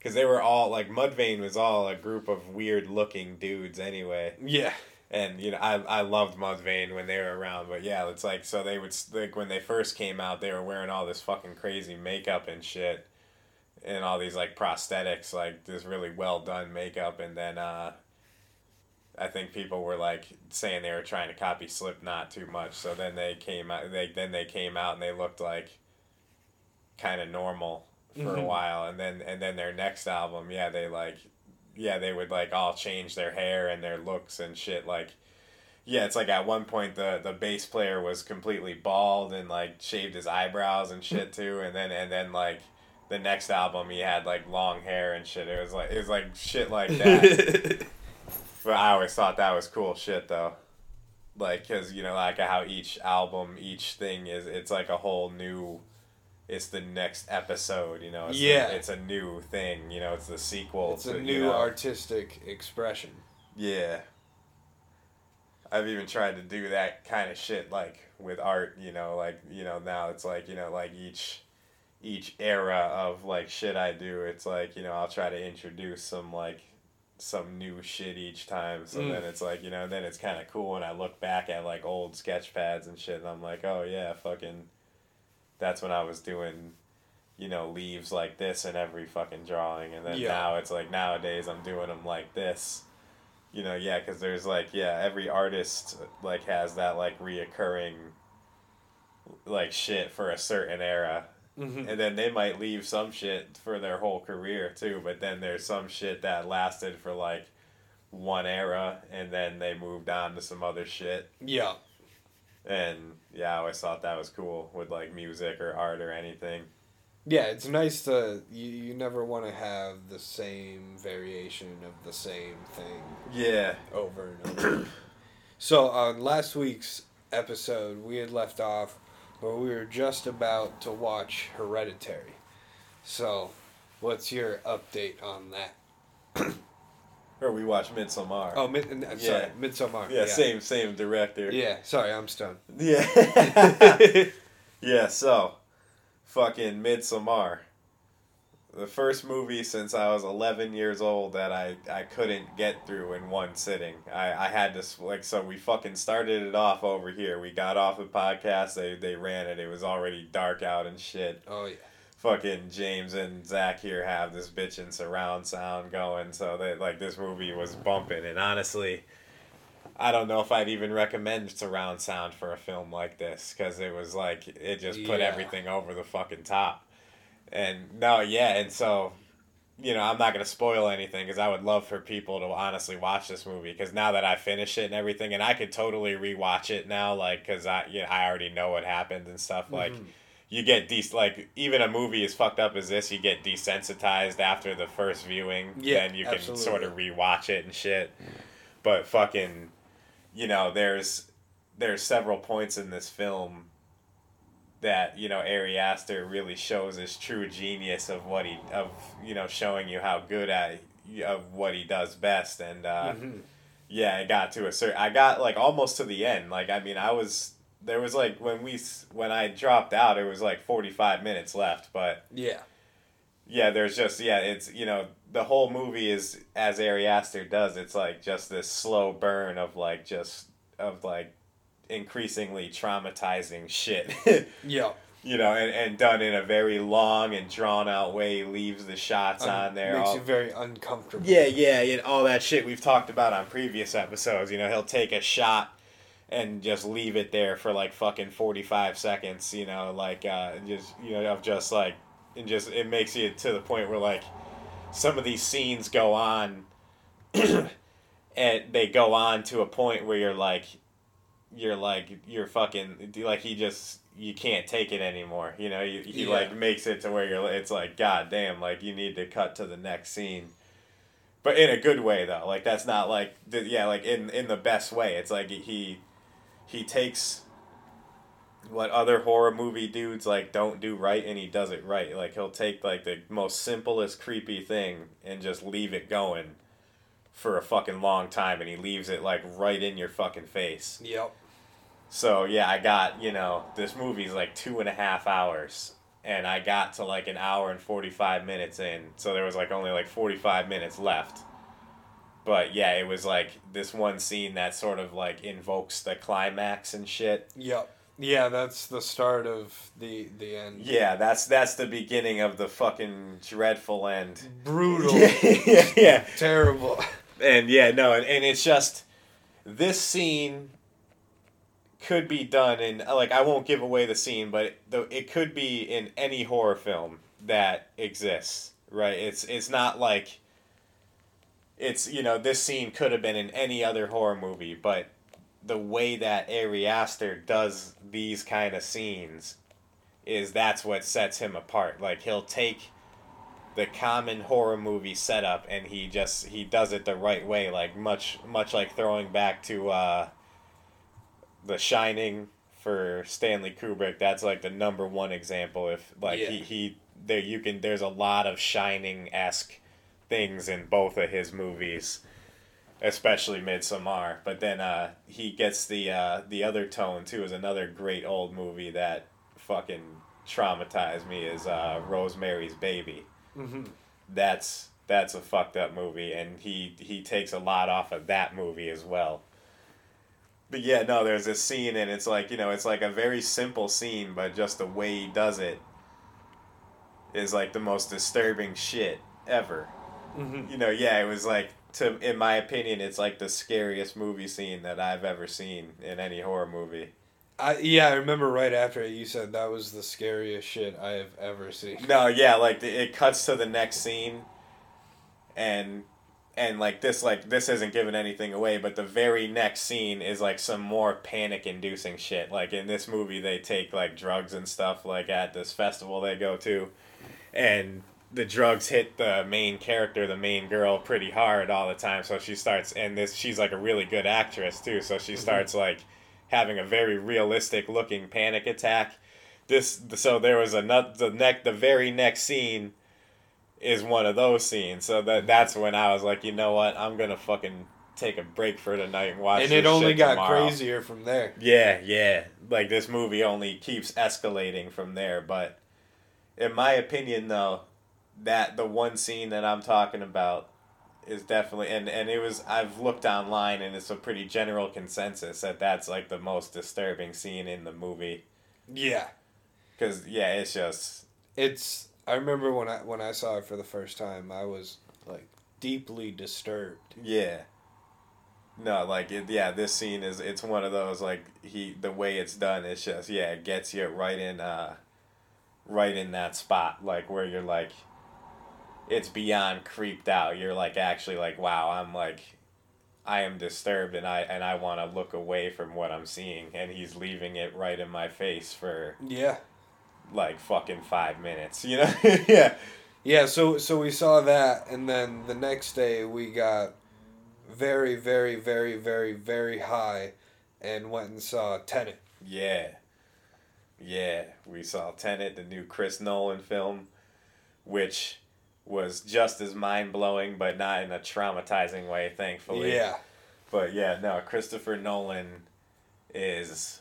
Because they were all like Mudvayne was all a group of weird looking dudes anyway, yeah. And you know I I loved Mudvayne when they were around, but yeah, it's like so they would like when they first came out, they were wearing all this fucking crazy makeup and shit, and all these like prosthetics, like this really well done makeup, and then uh, I think people were like saying they were trying to copy Slipknot too much, so then they came out, they then they came out and they looked like kind of normal for a Mhm. while, and then and then their next album, yeah, they like yeah, they would like all change their hair and their looks and shit. Like, yeah, it's like at one point the the bass player was completely bald and like shaved his eyebrows and shit too, and then and then like the next album he had like long hair and shit. It was like it was like shit like that. but I always thought that was cool shit though. Like, cause you know, like how each album, each thing is, it's like a whole new. It's the next episode, you know. It's Yeah. it's a new thing, you know. It's the sequel. it's to, a you new know. artistic expression Yeah. I've even tried to do that kind of shit like with art, you know, like you know, now it's like, you know, like each each era of like shit I do, it's like, you know, I'll try to introduce some like some new shit each time. So Mm. then it's like you know, then it's kind of cool when I look back at like old sketch pads and shit, and I'm like, oh yeah, fucking, that's when I was doing, you know, leaves like this in every fucking drawing, and then Yeah. now it's like nowadays I'm doing them like this. You know, yeah, because there's like yeah, every artist like has that like reoccurring like shit for a certain era Mm-hmm. and then they might leave some shit for their whole career too but then there's some shit that lasted for like one era and then they moved on to some other shit Yeah. And yeah i always thought that was cool with like music or art or anything Yeah, it's nice to you, you never want to have the same variation of the same thing yeah over and over. so on last week's episode, we had left off where we were just about to watch Hereditary. So, what's your update on that? or we watched midsommar Oh, mid, uh, sorry, Yeah. Midsommar. yeah, same same director Yeah, sorry, I'm stoned. yeah yeah so fucking midsommar the first movie since I was 11 years old that I, I couldn't get through in one sitting. I, I had to, like, so we fucking started it off over here. We got off the podcast, they, they ran it. It was already dark out and shit. Oh yeah. Fucking James and Zach here have this bitchin' surround sound going, so that, like, this movie was bumping. And honestly, I don't know if I'd even recommend surround sound for a film like this, because it was like, it just put Yeah. everything over the fucking top. And no, yeah, and so, you know, I'm not gonna spoil anything because I would love for people to honestly watch this movie because now that I finish it and everything, and I could totally rewatch it now, like, cause I, you know, I already know what happened and stuff. Like, Mhm. You get de- like even a movie as fucked up as this, you get desensitized after the first viewing. Yeah, then you can absolutely. sort of rewatch it and shit. But fucking, you know, there's there's several points in this film that you know Ari Aster really shows his true genius of what he of you know showing you how good at of what he does best and uh, Mhm. yeah I got to a certain I got like almost to the end like I mean I was there was like when we when I dropped out it was like 45 minutes left but Yeah. yeah there's just yeah it's you know the whole movie is as Ari Aster does it's like just this slow burn of like just of like increasingly traumatizing shit Yeah. you know and, and done in a very long and drawn out way leaves the shots Um, on there Makes all- you very uncomfortable. yeah, yeah, and all that shit we've talked about on previous episodes. You know, he'll take a shot and just leave it there for like fucking forty five seconds. You know, like uh, and just you know of just like and just it makes you to the point where like some of these scenes go on, and they go on to a point where you're like, you're like you're fucking like he just you can't take it anymore. You know, he, he Yeah. like makes it to where you're it's like god damn like you need to cut to the next scene but in a good way though like that's not like yeah like in in the best way it's like he he takes what other horror movie dudes like don't do right and he does it right like he'll take like the most simplest creepy thing and just leave it going for a fucking long time and he leaves it like right in your fucking face Yep. so yeah, I got you know this movie's like two and a half hours, and I got to like an hour and forty five minutes in, so there was like only like forty five minutes left. But yeah, it was like this one scene that sort of like invokes the climax and shit. Yep. Yeah, that's the start of the the end. Yeah, that's that's the beginning of the fucking dreadful end. Brutal. Yeah, yeah, yeah. Terrible. and yeah no and, and it's just this scene could be done in like i won't give away the scene but the, it could be in any horror film that exists right it's it's not like it's you know this scene could have been in any other horror movie but the way that Ari Aster does these kind of scenes is that's what sets him apart. Like he'll take the common horror movie setup and he just he does it the right way like much much like throwing back to uh the shining for stanley kubrick. That's like the number one example. If like Yeah. he, he there you can there's a lot of shining-esque things in both of his movies especially midsommar but then uh he gets the uh the other tone too is another great old movie that fucking traumatized me is uh rosemary's baby hmm that's that's a fucked up movie, and he he takes a lot off of that movie as well. But yeah, no, there's this scene, and it's like you know, it's like a very simple scene, but just the way he does it is like the most disturbing shit ever. Mm-hmm. You know, yeah, it was like to in my opinion, it's like the scariest movie scene that I've ever seen in any horror movie. I yeah, I remember right after it, you said that was the scariest shit I have ever seen. No, yeah, like the, it cuts to the next scene, and and like this, like this isn't giving anything away, but the very next scene is like some more panic-inducing shit. Like in this movie, they take like drugs and stuff, like at this festival they go to, and the drugs hit the main character, the main girl, pretty hard all the time. So she starts, and this she's like a really good actress too. So she mm-hmm. starts like having a very realistic looking panic attack. This so there was a nut the neck the very next scene is one of those scenes. So that mm-hmm. that's when I was like, you know what, I'm gonna fucking take a break for tonight and watch. and it only got tomorrow. crazier from there. Yeah, yeah. Like this movie only keeps escalating from there. But in my opinion, though, that the one scene that I'm talking about is definitely and and it was I've looked online and it's a pretty general consensus that that's like the most disturbing scene in the movie. Yeah, Cause yeah, it's just it's. I remember when I when I saw it for the first time, I was like deeply disturbed. Yeah. No, like it, yeah, this scene is it's one of those like he the way it's done it's just yeah, it gets you right in uh right in that spot like where you're like it's beyond creeped out. You're like actually like wow, I'm like I am disturbed and I and I want to look away from what I'm seeing and he's leaving it right in my face for Yeah, like fucking 5 minutes, you know? yeah. yeah. So so we saw that, and then the next day we got very very very very very high, and went and saw Tenet. Yeah. Yeah. We saw Tenet, the new Chris Nolan film, which was just as mind blowing, but not in a traumatizing way, thankfully. Yeah, But yeah, no, Christopher Nolan is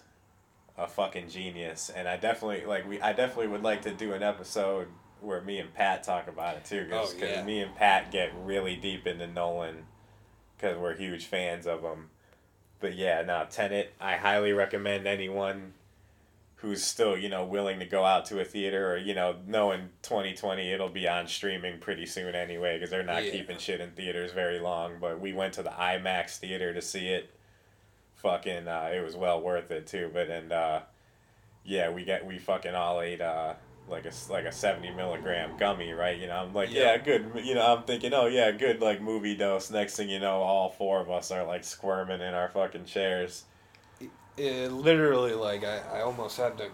a fucking genius. And I definitely, like, we, I definitely would like to do an episode where me and Pat talk about it too. Because Oh, yeah. me and Pat get really deep into Nolan because we're huge fans of him. But yeah, no, Tenet, I highly recommend anyone who's still, you know, willing to go out to a theater or, you know, knowing 2020 it'll be on streaming pretty soon anyway because they're not Yeah. keeping shit in theaters very long. But we went to the IMAX theater to see it. Fucking, uh, it was well worth it too. But, and, uh, yeah, we get, we fucking all ate, uh, like a like a seventy milligram gummy, right? You know, I'm like, Yeah. yeah, good. You know, I'm thinking, oh yeah, good like movie dose. Next thing you know, all four of us are like squirming in our fucking chairs. It literally like I, I almost had to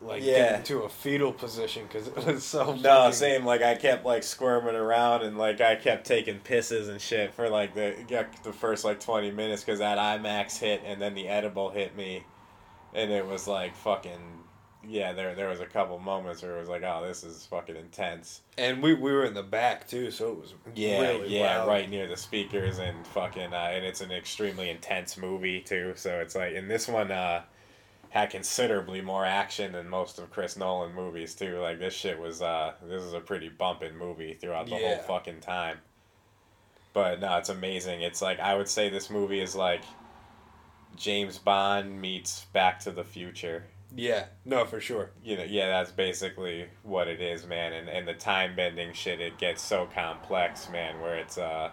like Yeah. get into a fetal position because it was so. No, same. Like I kept like squirming around and like I kept taking pisses and shit for like the the first like twenty minutes because that IMAX hit and then the edible hit me, and it was like fucking yeah. There there was a couple moments where it was like oh this is fucking intense. And we we were in the back too, so it was Yeah, really yeah, loud. right near the speakers and fucking, uh, and it's an extremely intense movie too. So it's like, and this one uh, had considerably more action than most of Chris Nolan movies too. Like this shit was, uh, this is a pretty bumping movie throughout the whole fucking time. But no, it's amazing. It's like I would say this movie is like James Bond meets Back to the Future Yeah, no, for sure. you know, yeah, that's basically what it is, man. And and the time bending shit, it gets so complex, man. Where it's uh,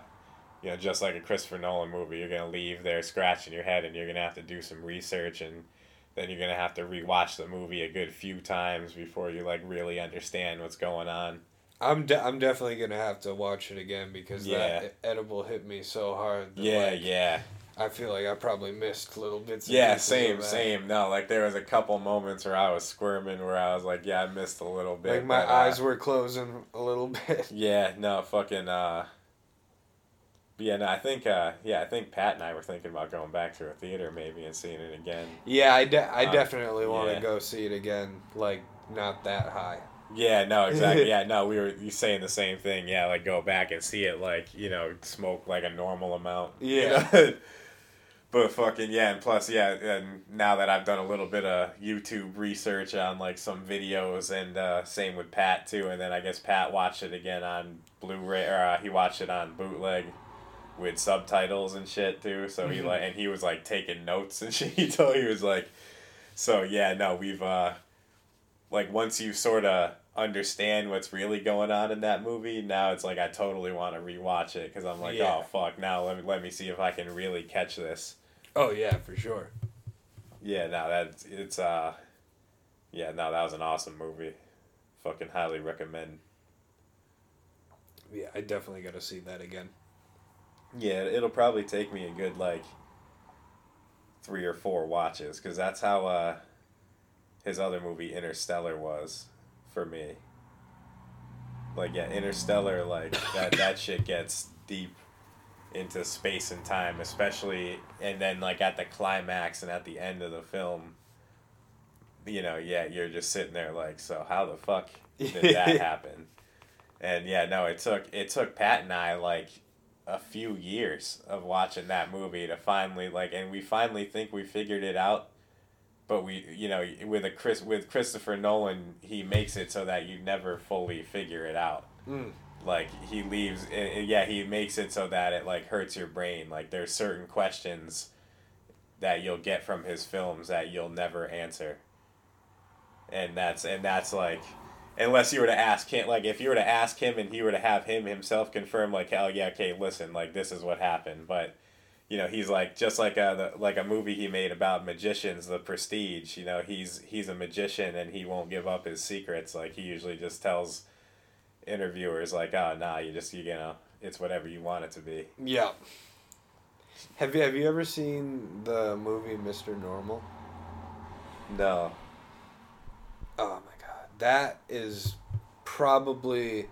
you know, just like a Christopher Nolan movie, you're gonna leave there scratching your head, and you're gonna have to do some research, and then you're gonna have to rewatch the movie a good few times before you like really understand what's going on. I'm de- I'm definitely gonna have to watch it again because Yeah. that edible hit me so hard. Yeah, like, yeah, I feel like I probably missed little bits. Yeah. Same, same. No, like there was a couple moments where I was squirming, where I was like, yeah, I missed a little bit. Like my but, uh, eyes were closing a little bit. Yeah, no, fucking. Uh, yeah, no, I think. Uh, yeah, I think Pat and I were thinking about going back to a theater maybe and seeing it again. Yeah, I, de- I Uh, definitely want to yeah. go see it again. Like not that high. Yeah, no, exactly. yeah, no, we were you saying the same thing. Yeah, like go back and see it, like you know, smoke like a normal amount. you Yeah. know? But fucking yeah, and plus yeah, and now that I've done a little bit of YouTube research on like some videos, and uh, same with Pat too, and then I guess Pat watched it again on Blu-ray, or uh, he watched it on bootleg with subtitles and shit too. So he Mhm. like, and he was like taking notes and shit. He told he was like, so yeah, no, we've uh, like once you sort of understand what's really going on in that movie, now it's like I totally want to rewatch it because I'm like, Yeah. oh fuck, now let me let me see if I can really catch this. Oh yeah, for sure. Yeah, no, that's it's uh, yeah, no, that was an awesome movie. Fucking highly recommend. Yeah, I definitely got to see that again. Yeah, it'll probably take me a good like three or four watches because that's how uh, his other movie Interstellar was for me. Like yeah, Interstellar like that that shit gets deep into space and time, especially and then like at the climax and at the end of the film. You know, yeah, you're just sitting there like, so how the fuck did that happen? And yeah, no, it took it took Pat and I like a few years of watching that movie to finally like and we finally think we figured it out but we you know with a chris with christopher nolan he makes it so that you never fully figure it out Mm. Like he leaves and, and yeah he makes it so that it like hurts your brain. Like there's certain questions that you'll get from his films that you'll never answer. And that's and that's like unless you were to ask him like if you were to ask him and he were to have him himself confirm like hell yeah okay listen like this is what happened. But you know he's like just like a the, like a movie he made about magicians the prestige you know he's he's a magician and he won't give up his secrets. Like he usually just tells interviewers like oh nah you just you know it's whatever you want it to be Yeah. Have you have you ever seen the movie Mr. Nobody? no Oh my god, that is probably.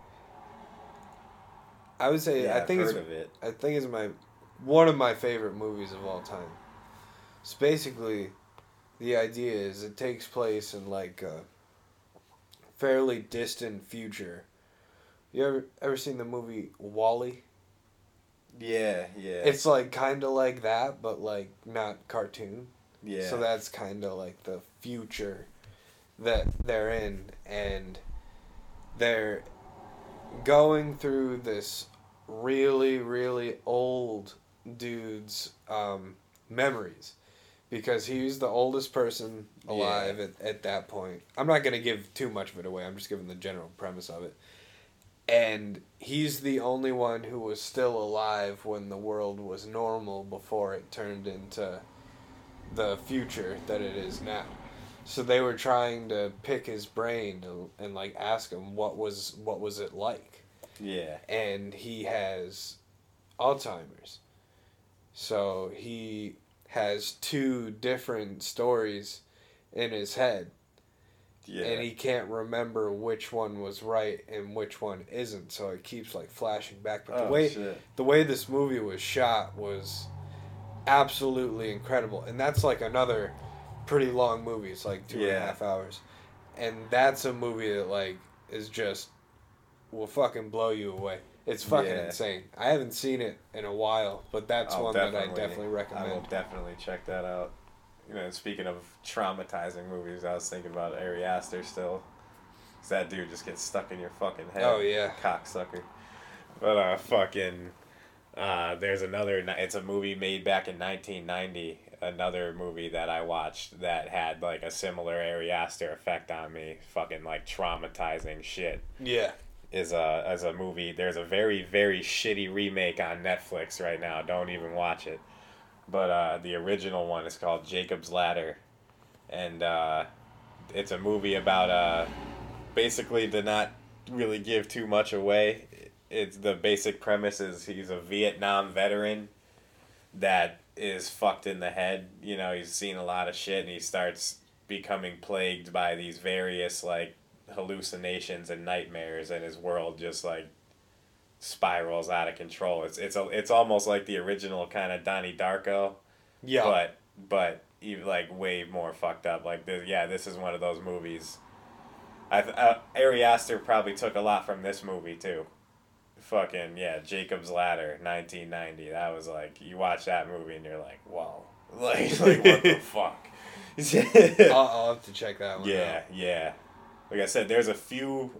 I would say yeah, I think it's it I think it's my one of my favorite movies of all time. It's basically the idea is it takes place in like a fairly distant future. You ever ever seen the movie WALL-E? yeah yeah It's like kind of like that, but like not cartoon. yeah So that's kind of like the future that they're in, and they're going through this really, really old dude's um, memories because he's the oldest person alive at, at that point. I'm not going to give too much of it away, I'm just giving the general premise of it. And he's the only one who was still alive when the world was normal before it turned into the future that it is now. So they were trying to pick his brain to, and like ask him what was what was it like, yeah and he has Alzheimer's. So he has two different stories in his head, yeah and he can't remember which one was right and which one isn't. So it keeps like flashing back. But the oh, way shit. the way this movie was shot was absolutely incredible and that's like another pretty long movie it's like two and a half hours and that's a movie that like is just will fucking blow you away it's fucking Yeah. insane i haven't seen it in a while but that's I'll one that i definitely recommend. I will definitely check that out. You know, speaking of traumatizing movies, I was thinking about Ari Aster still. Cause that dude just gets stuck in your fucking head. oh yeah Cocksucker. But, uh, fucking. Uh, there's another. It's a movie made back in 1990. Another movie that I watched that had, like, a similar Ari Aster effect on me. Fucking, like, traumatizing shit yeah is a as a movie. There's a very very shitty remake on Netflix right now. Don't even watch it. But uh, the original one is called Jacob's Ladder, and uh, it's a movie about uh, basically to not really give too much away. It's the basic premise is he's a Vietnam veteran that is fucked in the head. You know, he's seen a lot of shit, and he starts becoming plagued by these various like hallucinations and nightmares and his world just like spirals out of control. It's it's a, it's almost like the original kind of Donnie Darko, yeah but but even like way more fucked up. Like this, yeah, this is one of those movies. I th- uh, Ari Aster probably took a lot from this movie too. fucking yeah, Jacob's Ladder, nineteen ninety. That was like you watch that movie and you're like, whoa, like like what the fuck. I'll, I'll have to check that one. Yeah, out. yeah. Like I said, there's a few.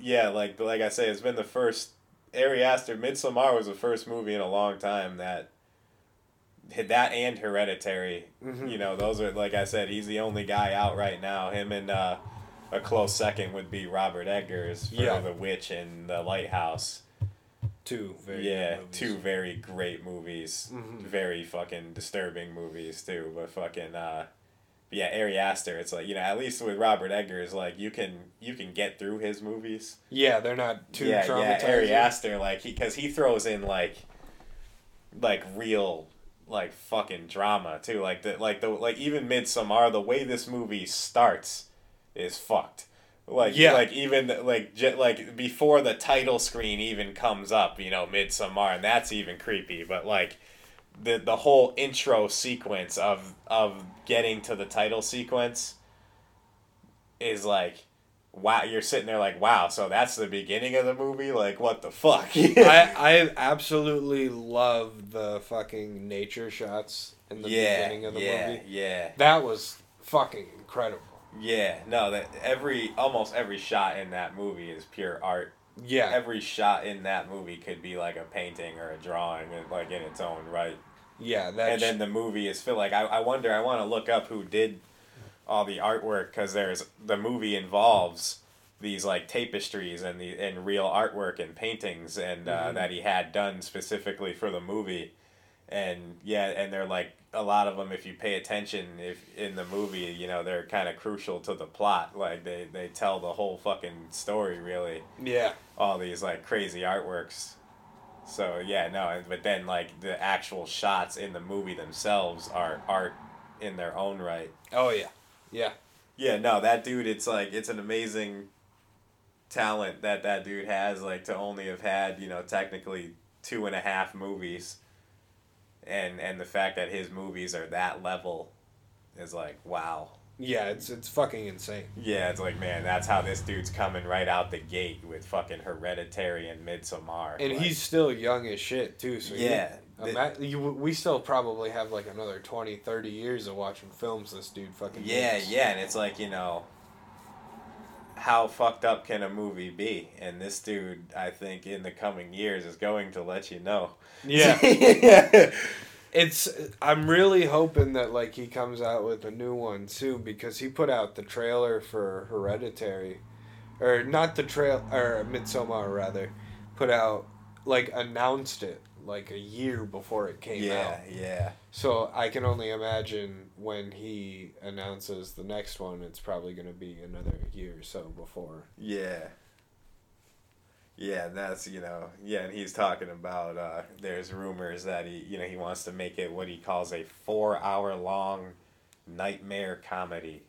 Yeah, like like I say, it's been the first. Ari Aster, Midsommar was the first movie in a long time that. That and Hereditary, Mhm. you know, those are like I said. He's the only guy out right now. Him and uh, a close second would be Robert Eggers for Yeah. The Witch and The Lighthouse. Two very yeah, two very great movies. Mhm. Very fucking disturbing movies too. But fucking uh, yeah, Ari Aster. It's like you know, at least with Robert Eggers, like you can you can get through his movies. Yeah, they're not too yeah, yeah. Ari Aster, like he because he throws in like like real like fucking drama too. Like the like the like even Midsommar, the way this movie starts is fucked. Like Yeah. like even like j- like before the title screen even comes up, you know, Midsommar, and that's even creepy. But like the the whole intro sequence of of getting to the title sequence is like wow you're sitting there like wow so that's the beginning of the movie? Like what the fuck? I I absolutely love the fucking nature shots in the yeah beginning of the yeah movie. yeah. That was fucking incredible. yeah no that every almost every shot in that movie is pure art Yeah. every shot in that movie could be like a painting or a drawing like in its own right yeah, that and then the movie is feel like I, I wonder I want to look up who did all the artwork because there's the movie involves these like tapestries and the and real artwork and paintings and uh, Mhm. that he had done specifically for the movie and yeah and they're like a lot of them if you pay attention if in the movie you know they're kind of crucial to the plot like they they tell the whole fucking story really yeah. all these like crazy artworks. So yeah, no, but then like the actual shots in the movie themselves are art in their own right. Oh yeah. Yeah. Yeah, no, that dude, it's like it's an amazing talent that that dude has. Like to only have had you know technically two and a half movies, and and the fact that his movies are that level is like wow. Yeah, it's it's fucking insane. Yeah, it's like man, that's how this dude's coming right out the gate with fucking Hereditary and Midsommar. And Like, he's still young as shit too, so yeah, Ima- you, we still probably have like another 20, 30 years of watching films this dude fucking Yeah, yeah, and it's like, you know, how fucked up can a movie be? And this dude, I think, in the coming years is going to let you know. Yeah. yeah. It's I'm really hoping that like he comes out with a new one too because he put out the trailer for Hereditary or not the trail or Midsommar rather put out like announced it like a year before it came Yeah, out. yeah. So I can only imagine when he announces the next one it's probably going to be another year or so before. Yeah. Yeah, and that's, you know, yeah, and he's talking about uh, there's rumors that he, you know, he wants to make it what he calls a four hour long nightmare comedy.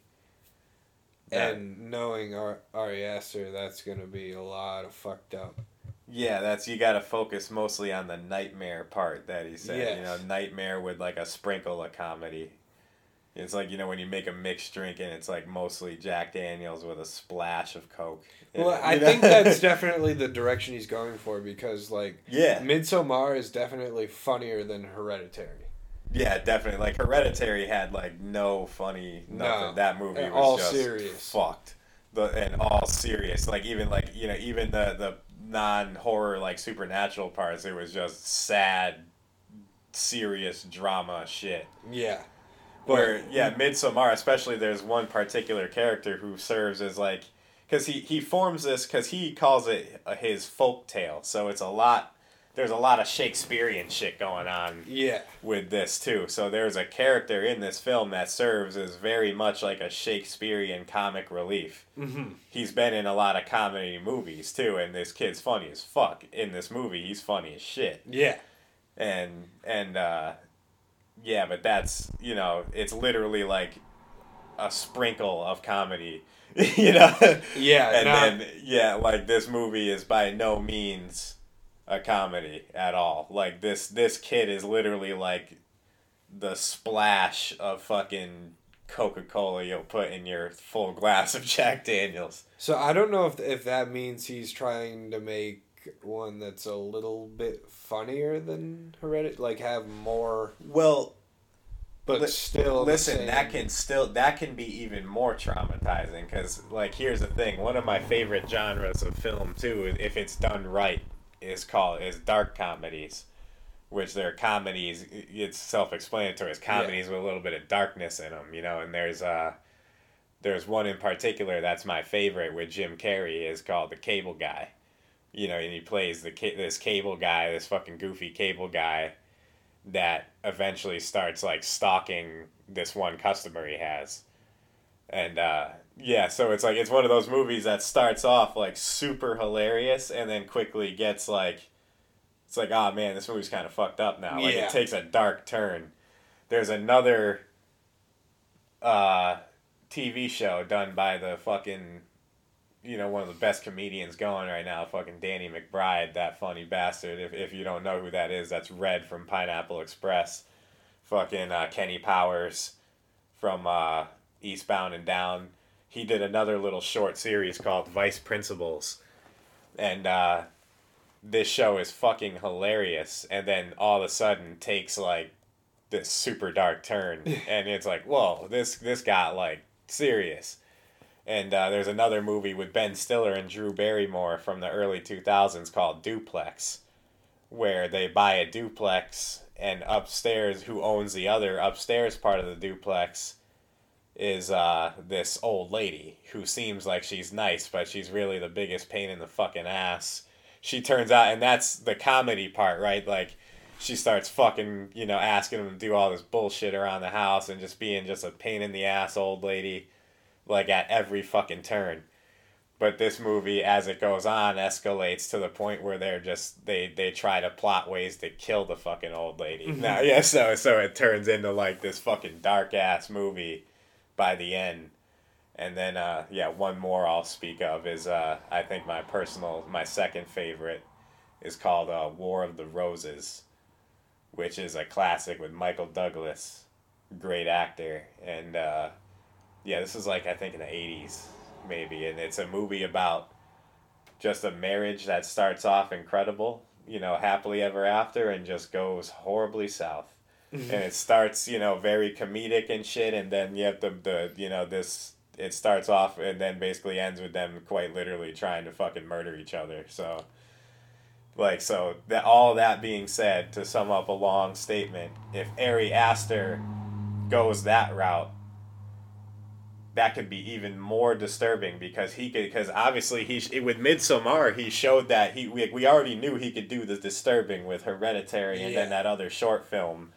That- And knowing Ar- Ari Aster, that's going to be a lot of fucked up. Yeah, that's you got to focus mostly on the nightmare part that he said. You know, nightmare with like a sprinkle of comedy. It's like you know when you make a mixed drink and it's like mostly Jack Daniels with a splash of Coke. Well, it, I know? think that's definitely the direction he's going for because, like, yeah, Midsommar is definitely funnier than Hereditary. yeah, definitely. Like Hereditary had like no funny nothing. No, that movie was all just serious. fucked. The and all serious. Like even like you know even the the non horror like supernatural parts. It was just sad, serious drama shit. Yeah. Where yeah midsommar especially there's one particular character who serves as like because he, he forms this because he calls it his folk tale so it's a lot there's a lot of shakespearean shit going on Yeah. with this too so there's a character in this film that serves as very much like a shakespearean comic relief Mm-hmm. he's been in a lot of comedy movies too and this kid's funny as fuck in this movie he's funny as shit Yeah. and and uh yeah but that's you know it's literally like a sprinkle of comedy you know Yeah. and not- then yeah like this movie is by no means a comedy at all like this this kid is literally like the splash of fucking coca-cola you'll put in your full glass of jack daniels so I don't know if if that means he's trying to make one that's a little bit funnier than Hereditary? Like have more, Well, but Li- still. listen, that can still that can be even more traumatizing because like here's the thing. One of my favorite genres of film too, if it's done right, is called is dark comedies, which they're comedies. It's self-explanatory. It's comedies with a little bit of darkness in them, you know. And there's uh there's one in particular that's my favorite with Jim Carrey is called The Cable Guy. You know, and he plays the this cable guy, this fucking goofy cable guy that eventually starts like stalking this one customer he has. And uh yeah, so it's like it's one of those movies that starts off like super hilarious and then quickly gets like it's like, oh man, this movie's kind of fucked up now. Like Yeah. it takes a dark turn. There's another uh TV show done by the fucking you know, one of the best comedians going right now, fucking Danny McBride, that funny bastard. If, if you don't know who that is, that's Red from Pineapple Express. Fucking uh, Kenny Powers from uh, Eastbound and Down. He did another little short series called Vice Principals. And uh, this show is fucking hilarious. And then all of a sudden takes like this super dark turn. and it's like, whoa, this, this got like serious. And uh, there's another movie with Ben Stiller and Drew Barrymore from the early 2000s called Duplex, where they buy a duplex, and upstairs, who owns the other upstairs part of the duplex, is uh, this old lady who seems like she's nice, but she's really the biggest pain in the fucking ass. She turns out, and that's the comedy part, right? Like, she starts fucking, you know, asking him to do all this bullshit around the house and just being just a pain in the ass old lady like at every fucking turn. But this movie, as it goes on, escalates to the point where they're just they they try to plot ways to kill the fucking old lady. Now, yeah, so so it turns into like this fucking dark ass movie by the end. And then uh yeah, one more I'll speak of is uh I think my personal my second favorite is called uh, War of the Roses, which is a classic with Michael Douglas, great actor, and uh yeah, this is like I think in the eighties, maybe, and it's a movie about just a marriage that starts off incredible, you know, happily ever after, and just goes horribly south. Mm-hmm. and it starts, you know, very comedic and shit, and then you have the the you know this it starts off and then basically ends with them quite literally trying to fucking murder each other. So. Like so that all that being said, to sum up a long statement, if Ari Aster goes that route, that could be even more disturbing because he could because obviously he with Midsommar he showed that he we, we already knew he could do the disturbing with Hereditary and then that other short film,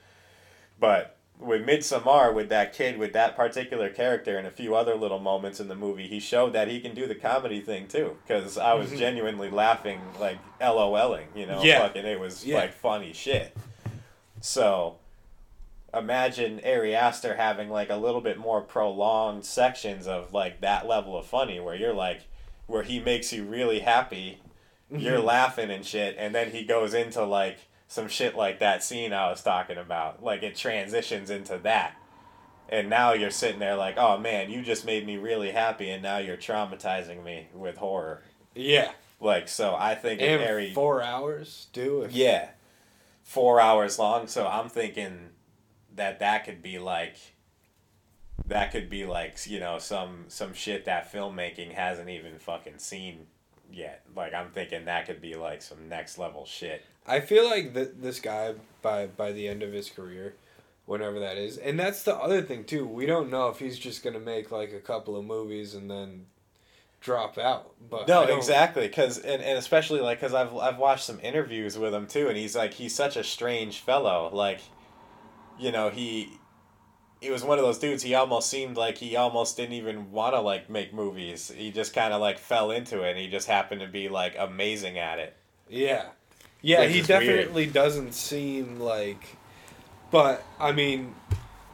but with Midsommar with that kid with that particular character and a few other little moments in the movie he showed that he can do the comedy thing too because I was Mhm. genuinely laughing like LOLing you know Yeah. fucking it was Yeah. like funny shit so imagine Ari Aster having like a little bit more prolonged sections of like that level of funny where you're like where he makes you really happy you're Mm-hmm. laughing and shit and then he goes into like some shit like that scene I was talking about like it transitions into that and now you're sitting there like oh man you just made me really happy and now you're traumatizing me with horror Yeah. like so I think And Ari four hours, do if yeah. Four hours long. So I'm thinking that that could be like that could be like you know some some shit that filmmaking hasn't even fucking seen yet like i'm thinking that could be like some next level shit I feel like th- this guy by by the end of his career, whenever that is, and that's the other thing too. We don't know if he's just gonna make like a couple of movies and then drop out. But no exactly because and, and especially like because I've, I've watched some interviews with him too and he's like he's such a strange fellow like you know he he was one of those dudes he almost seemed like he almost didn't even want to like make movies he just kind of like fell into it and he just happened to be like amazing at it Yeah, yeah, Which he is weird. definitely doesn't seem like. But I mean,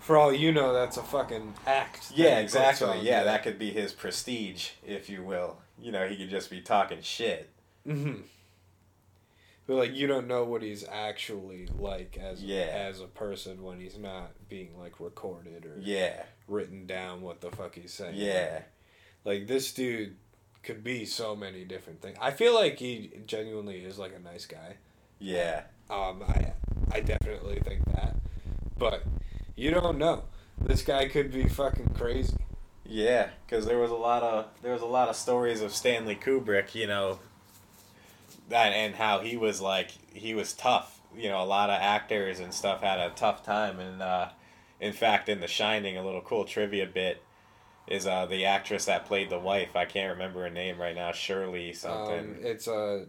for all you know, that's a fucking act. yeah exactly on, yeah that could be his prestige if you will you know he could just be talking shit hmm But like, you don't know what he's actually like as Yeah. as a person when he's not being like recorded or yeah written down what the fuck he's saying. yeah Like this dude could be so many different things. I feel like he genuinely is like a nice guy. Yeah. Um, I I definitely think that, but you don't know. This guy could be fucking crazy. Yeah, because there was a lot of there was a lot of stories of Stanley Kubrick, you know, that and how he was like he was tough. You know, a lot of actors and stuff had a tough time, and uh, in fact, in The Shining, a little cool trivia bit is uh, the actress that played the wife. I can't remember her name right now. Shirley something. Um, it's a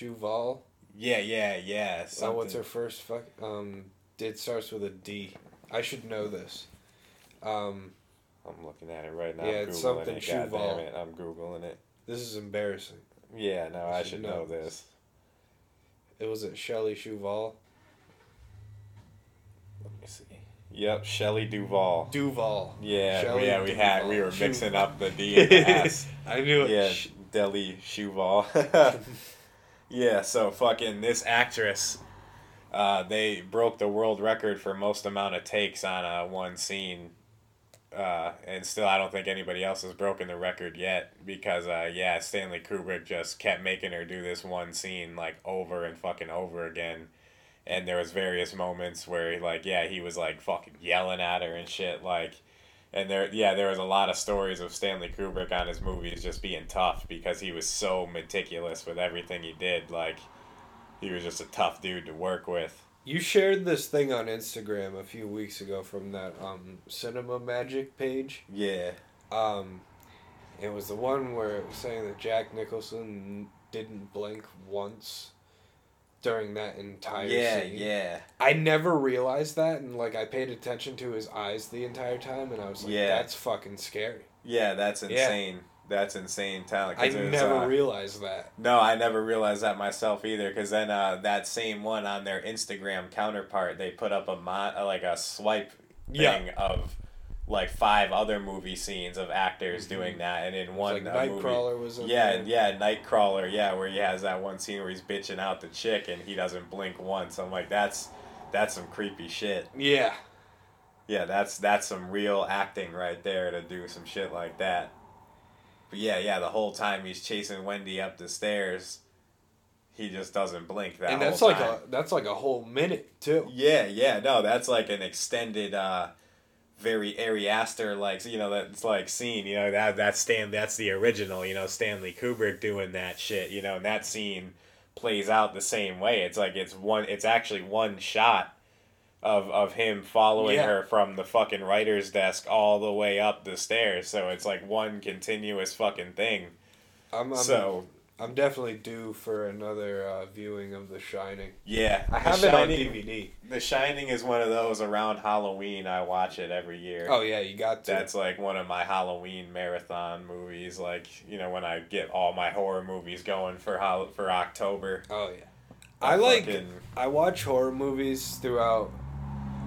Chuval. yeah, yeah, yeah. Oh, what's her first fuck? Um, it starts with a D. I should know this. Um, I'm looking at it right now. Yeah, I'm it's Googling something it. Damn it, I'm googling it. This is embarrassing. Yeah, no, I I should should know know this. It was it Shelley Chuval. Let me see. Yep, Shelley Duvall. Duval. Yeah, Shelley yeah, we had we were mixing up the D and the S. I knew it. yeah, Sh- Deli Shuval. yeah, so fucking this actress, uh, they broke the world record for most amount of takes on uh, one scene. Uh, and still, I don't think anybody else has broken the record yet because, uh, yeah, Stanley Kubrick just kept making her do this one scene like over and fucking over again. And there was various moments where, like, yeah, he was like fucking yelling at her and shit, like, and there, yeah, there was a lot of stories of Stanley Kubrick on his movies just being tough because he was so meticulous with everything he did. Like, he was just a tough dude to work with. You shared this thing on Instagram a few weeks ago from that um, Cinema Magic page. Yeah. Um, it was the one where it was saying that Jack Nicholson didn't blink once during that entire Yeah, scene. yeah. I never realized that, and like I paid attention to his eyes the entire time, and I was like, Yeah. "That's fucking scary." Yeah, that's Yeah. insane. That's insane talent. I never uh, realized that. No, I never realized that myself either. Because then uh, that same one on their Instagram counterpart, they put up a mon- uh, like a swipe Yeah. thing of like five other movie scenes of actors doing that, and in one like uh, movie, Nightcrawler was in yeah, there. yeah, Nightcrawler, yeah, where he has that one scene where he's bitching out the chick and he doesn't blink once. I'm like, that's that's some creepy shit. Yeah. Yeah, that's that's some real acting right there to do some shit like that. But yeah, yeah, the whole time he's chasing Wendy up the stairs, he just doesn't blink that and that's like time. a that's like a whole minute too. Yeah, yeah, no, that's like an extended uh very Ari Aster like you know that's like scene, you know, that that's Stan that's the original, you know, Stanley Kubrick doing that shit, you know, and that scene plays out the same way. It's like it's one it's actually one shot of of him following Yeah. her from the fucking writer's desk all the way up the stairs. So it's like one continuous fucking thing. I'm, I'm so I'm definitely due for another uh, viewing of The Shining. yeah, I have it on Shining- DVD. The Shining is one of those around Halloween. I watch it every year. Oh yeah, you got to. That's like one of my Halloween marathon movies. Like you know when I get all my horror movies going for Hol- for October. oh yeah. I like. fucking- I watch horror movies throughout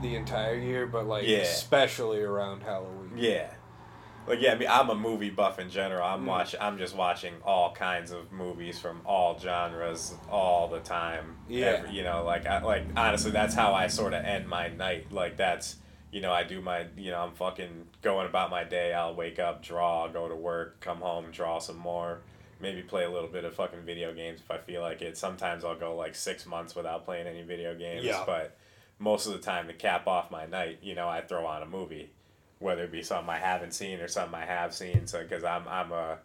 the entire year, but like Yeah. especially around Halloween. Yeah. Like yeah, I mean, I'm a movie buff in general. I'm Mm. watch I'm just watching all kinds of movies from all genres all the time. Yeah. Every- you know, like I, like honestly, that's how I sort of end my night. Like that's you know I do my you know I'm fucking going about my day. I'll wake up, draw, go to work, come home, draw some more. Maybe play a little bit of fucking video games if I feel like it. Sometimes I'll go like six months without playing any video games. Yeah. But most of the time, to cap off my night, you know, I throw on a movie whether it be something I haven't seen or something I have seen. So because I'm I'm a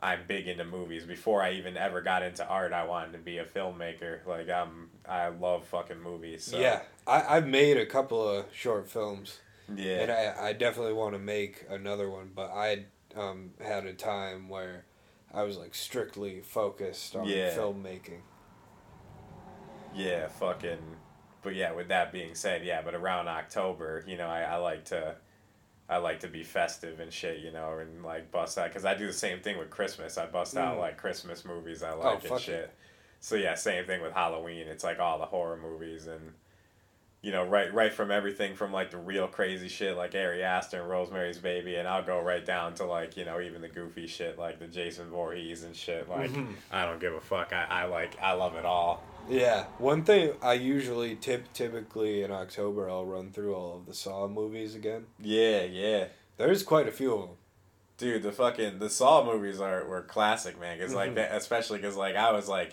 I'm big into movies. Before I even ever got into art, I wanted to be a filmmaker. Like I'm I love fucking movies. So. Yeah, I I've made a couple of short films, Yeah. and I I definitely want to make another one. But I um had a time where I was like strictly focused on Yeah. filmmaking. Yeah, fucking. But yeah, with that being said, yeah, but around October, you know, I, I like to, I like to be festive and shit, you know, and like bust out because I do the same thing with Christmas. I bust out Mm. like Christmas movies I like and fuck shit. So yeah, same thing with Halloween. It's like all the horror movies and. You know, right, right from everything from like the real crazy shit like Ari Aster and Rosemary's Baby, and I'll go right down to like you know even the goofy shit like the Jason Voorhees and shit. Like Mhm. I don't give a fuck. I, I like I love it all. Yeah, one thing I usually tip typically in October I'll run through all of the Saw movies again. Yeah, yeah. There's quite a few of them. Dude, the fucking the Saw movies are were classic, man. Cause like Mhm. that, especially because like I was like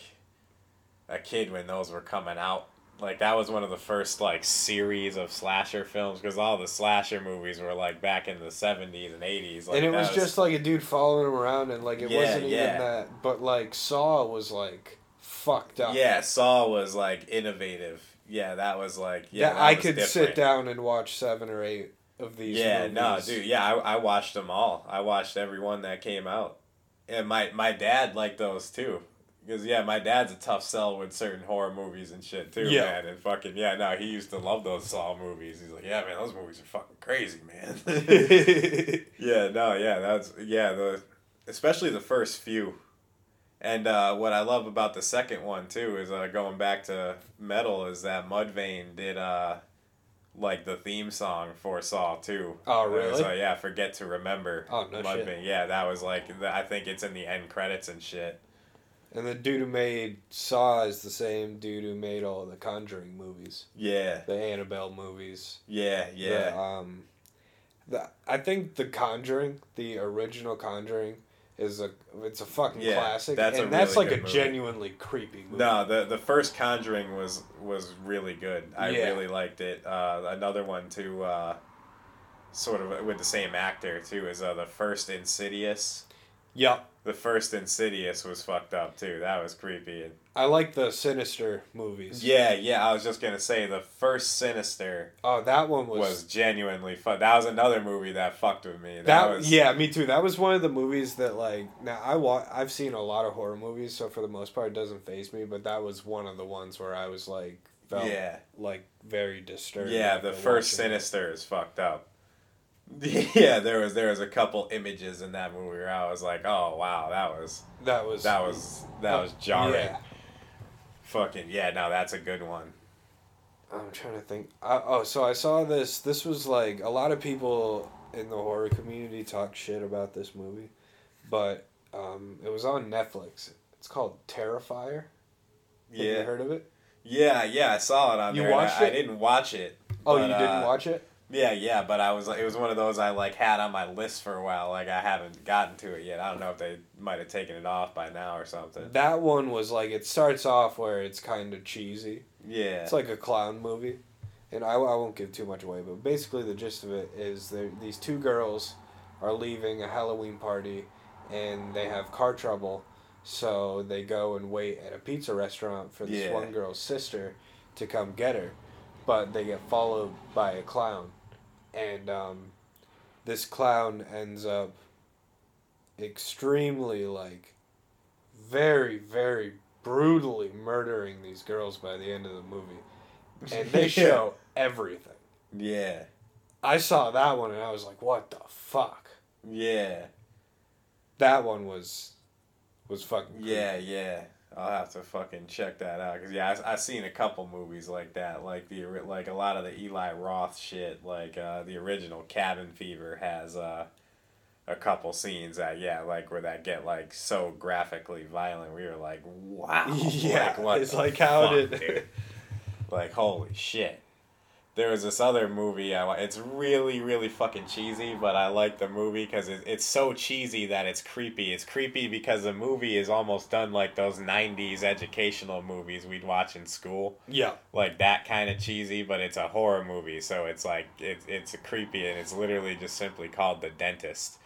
a kid when those were coming out. Like that was one of the first like series of slasher films because all the slasher movies were like back in the seventies and eighties. Like, and it that was, just like a dude following him around, and like it Yeah, wasn't even that. But like Saw was like fucked up. yeah, Saw was like innovative. Yeah, that was like yeah. Yeah, that I could sit down and watch seven or eight of these. Yeah, no, dude. Yeah, I, I watched them all. I watched every one that came out, and my my dad liked those too. Because yeah, my dad's a tough sell with certain horror movies and shit too, Yeah. man. And fucking yeah, no, he used to love those Saw movies. He's like, yeah, man, those movies are fucking crazy, man. yeah, no, yeah, that's yeah, the especially the first few. And uh, what I love about the second one too is uh, going back to metal is that Mudvayne did uh, like the theme song for Saw too. Oh, really? So yeah, forget to remember. Oh, no shit. Mudvayne. Yeah, that was like the, I think it's in the end credits and shit. and the dude who made Saw is the same dude who made all the Conjuring movies, Yeah, the Annabelle movies. yeah, yeah. The, um, the I think the Conjuring, the original Conjuring, is a it's a fucking Yeah, classic, that's a and that's really like a movie. genuinely creepy movie. No, the the first Conjuring was was really good. I Yeah. really liked it. Uh, another one too, uh, sort of with the same actor too, is uh, the first Insidious. Yep. The first Insidious was fucked up too. That was creepy. I like the Sinister movies. yeah, yeah. I was just gonna say the first Sinister Oh, that one was, was genuinely fun. That was another movie that fucked with me. That, that. was yeah, me too. That was one of the movies that like now I wa- I've seen a lot of horror movies, so for the most part it doesn't phase me. But that was one of the ones where I was like felt yeah. like very disturbed. Yeah, the first. Sinister is fucked up. Yeah, there was there was a couple images in that movie where I was like, oh wow, that was That was that was that was jarring. Yeah. Fucking yeah, no, that's a good one. I'm trying to think. I, oh, so I saw this. This was like a lot of people in the horror community talk shit about this movie, but um, it was on Netflix. It's called Terrifier. Have you Yeah, heard of it? yeah, yeah. I saw it on You there. watched I, I didn't watch it. Oh, but, you didn't uh, watch it? Yeah, yeah, but I was it was one of those I like had on my list for a while. Like I haven't gotten to it yet. I don't know if they might have taken it off by now or something. That one was like it starts off where it's kind of cheesy. Yeah. It's like a clown movie, and I, I won't give too much away. But basically, the gist of it is there these two girls are leaving a Halloween party, and they have car trouble, so they go and wait at a pizza restaurant for this Yeah. one girl's sister to come get her, but they get followed by a clown, and um, this clown ends up extremely like very very brutally murdering these girls by the end of the movie and they show everything Yeah. i saw that one and i was like what the fuck Yeah. that one was was fucking. Yeah, yeah. I'll have to fucking check that out because yeah, I I seen a couple movies like that, like the like a lot of the Eli Roth shit, like uh, the original Cabin Fever has uh, a couple scenes that yeah, like where that get like so graphically violent. We were like, wow, Yeah, like, what it's like, how fuck, did- like holy shit. There was this other movie. I, it's really, really fucking cheesy, but I like the movie because it, it's so cheesy that it's creepy. It's creepy because the movie is almost done like those '90s educational movies we'd watch in school, yeah like that kind of cheesy. But it's a horror movie, so it's like it's it's creepy, and it's literally just simply called The Dentist.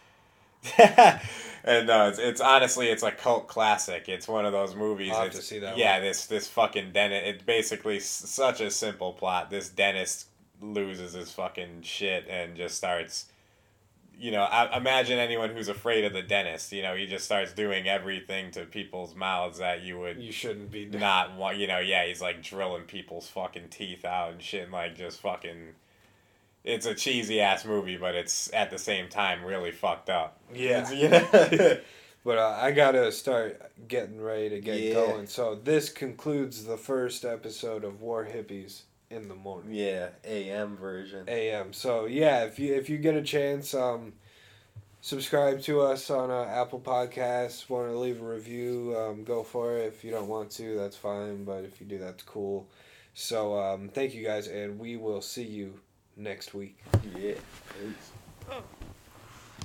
and uh, it's, it's honestly it's a cult classic. It's one of those movies. I'll have to see that Yeah, one. this this fucking dentist. It's basically s- such a simple plot. This dentist loses his fucking shit and just starts. You know, I, imagine anyone who's afraid of the dentist. You know, he just starts doing everything to people's mouths that you would you shouldn't be not want. You know, yeah, he's like drilling people's fucking teeth out and shit, and like just fucking. It's a cheesy ass movie, but it's at the same time really fucked up. yeah yeah. but uh, i gotta start getting ready to get Yeah. going so this concludes the first episode of war hippies in the morning yeah, AM version. am. So yeah, if you if you get a chance, um, subscribe to us on uh, Apple Podcasts. Want to leave a review? Um, go for it. If you don't want to, that's fine. But if you do, that's cool. So um, thank you guys, and we will see you next week. Yeah. Oh.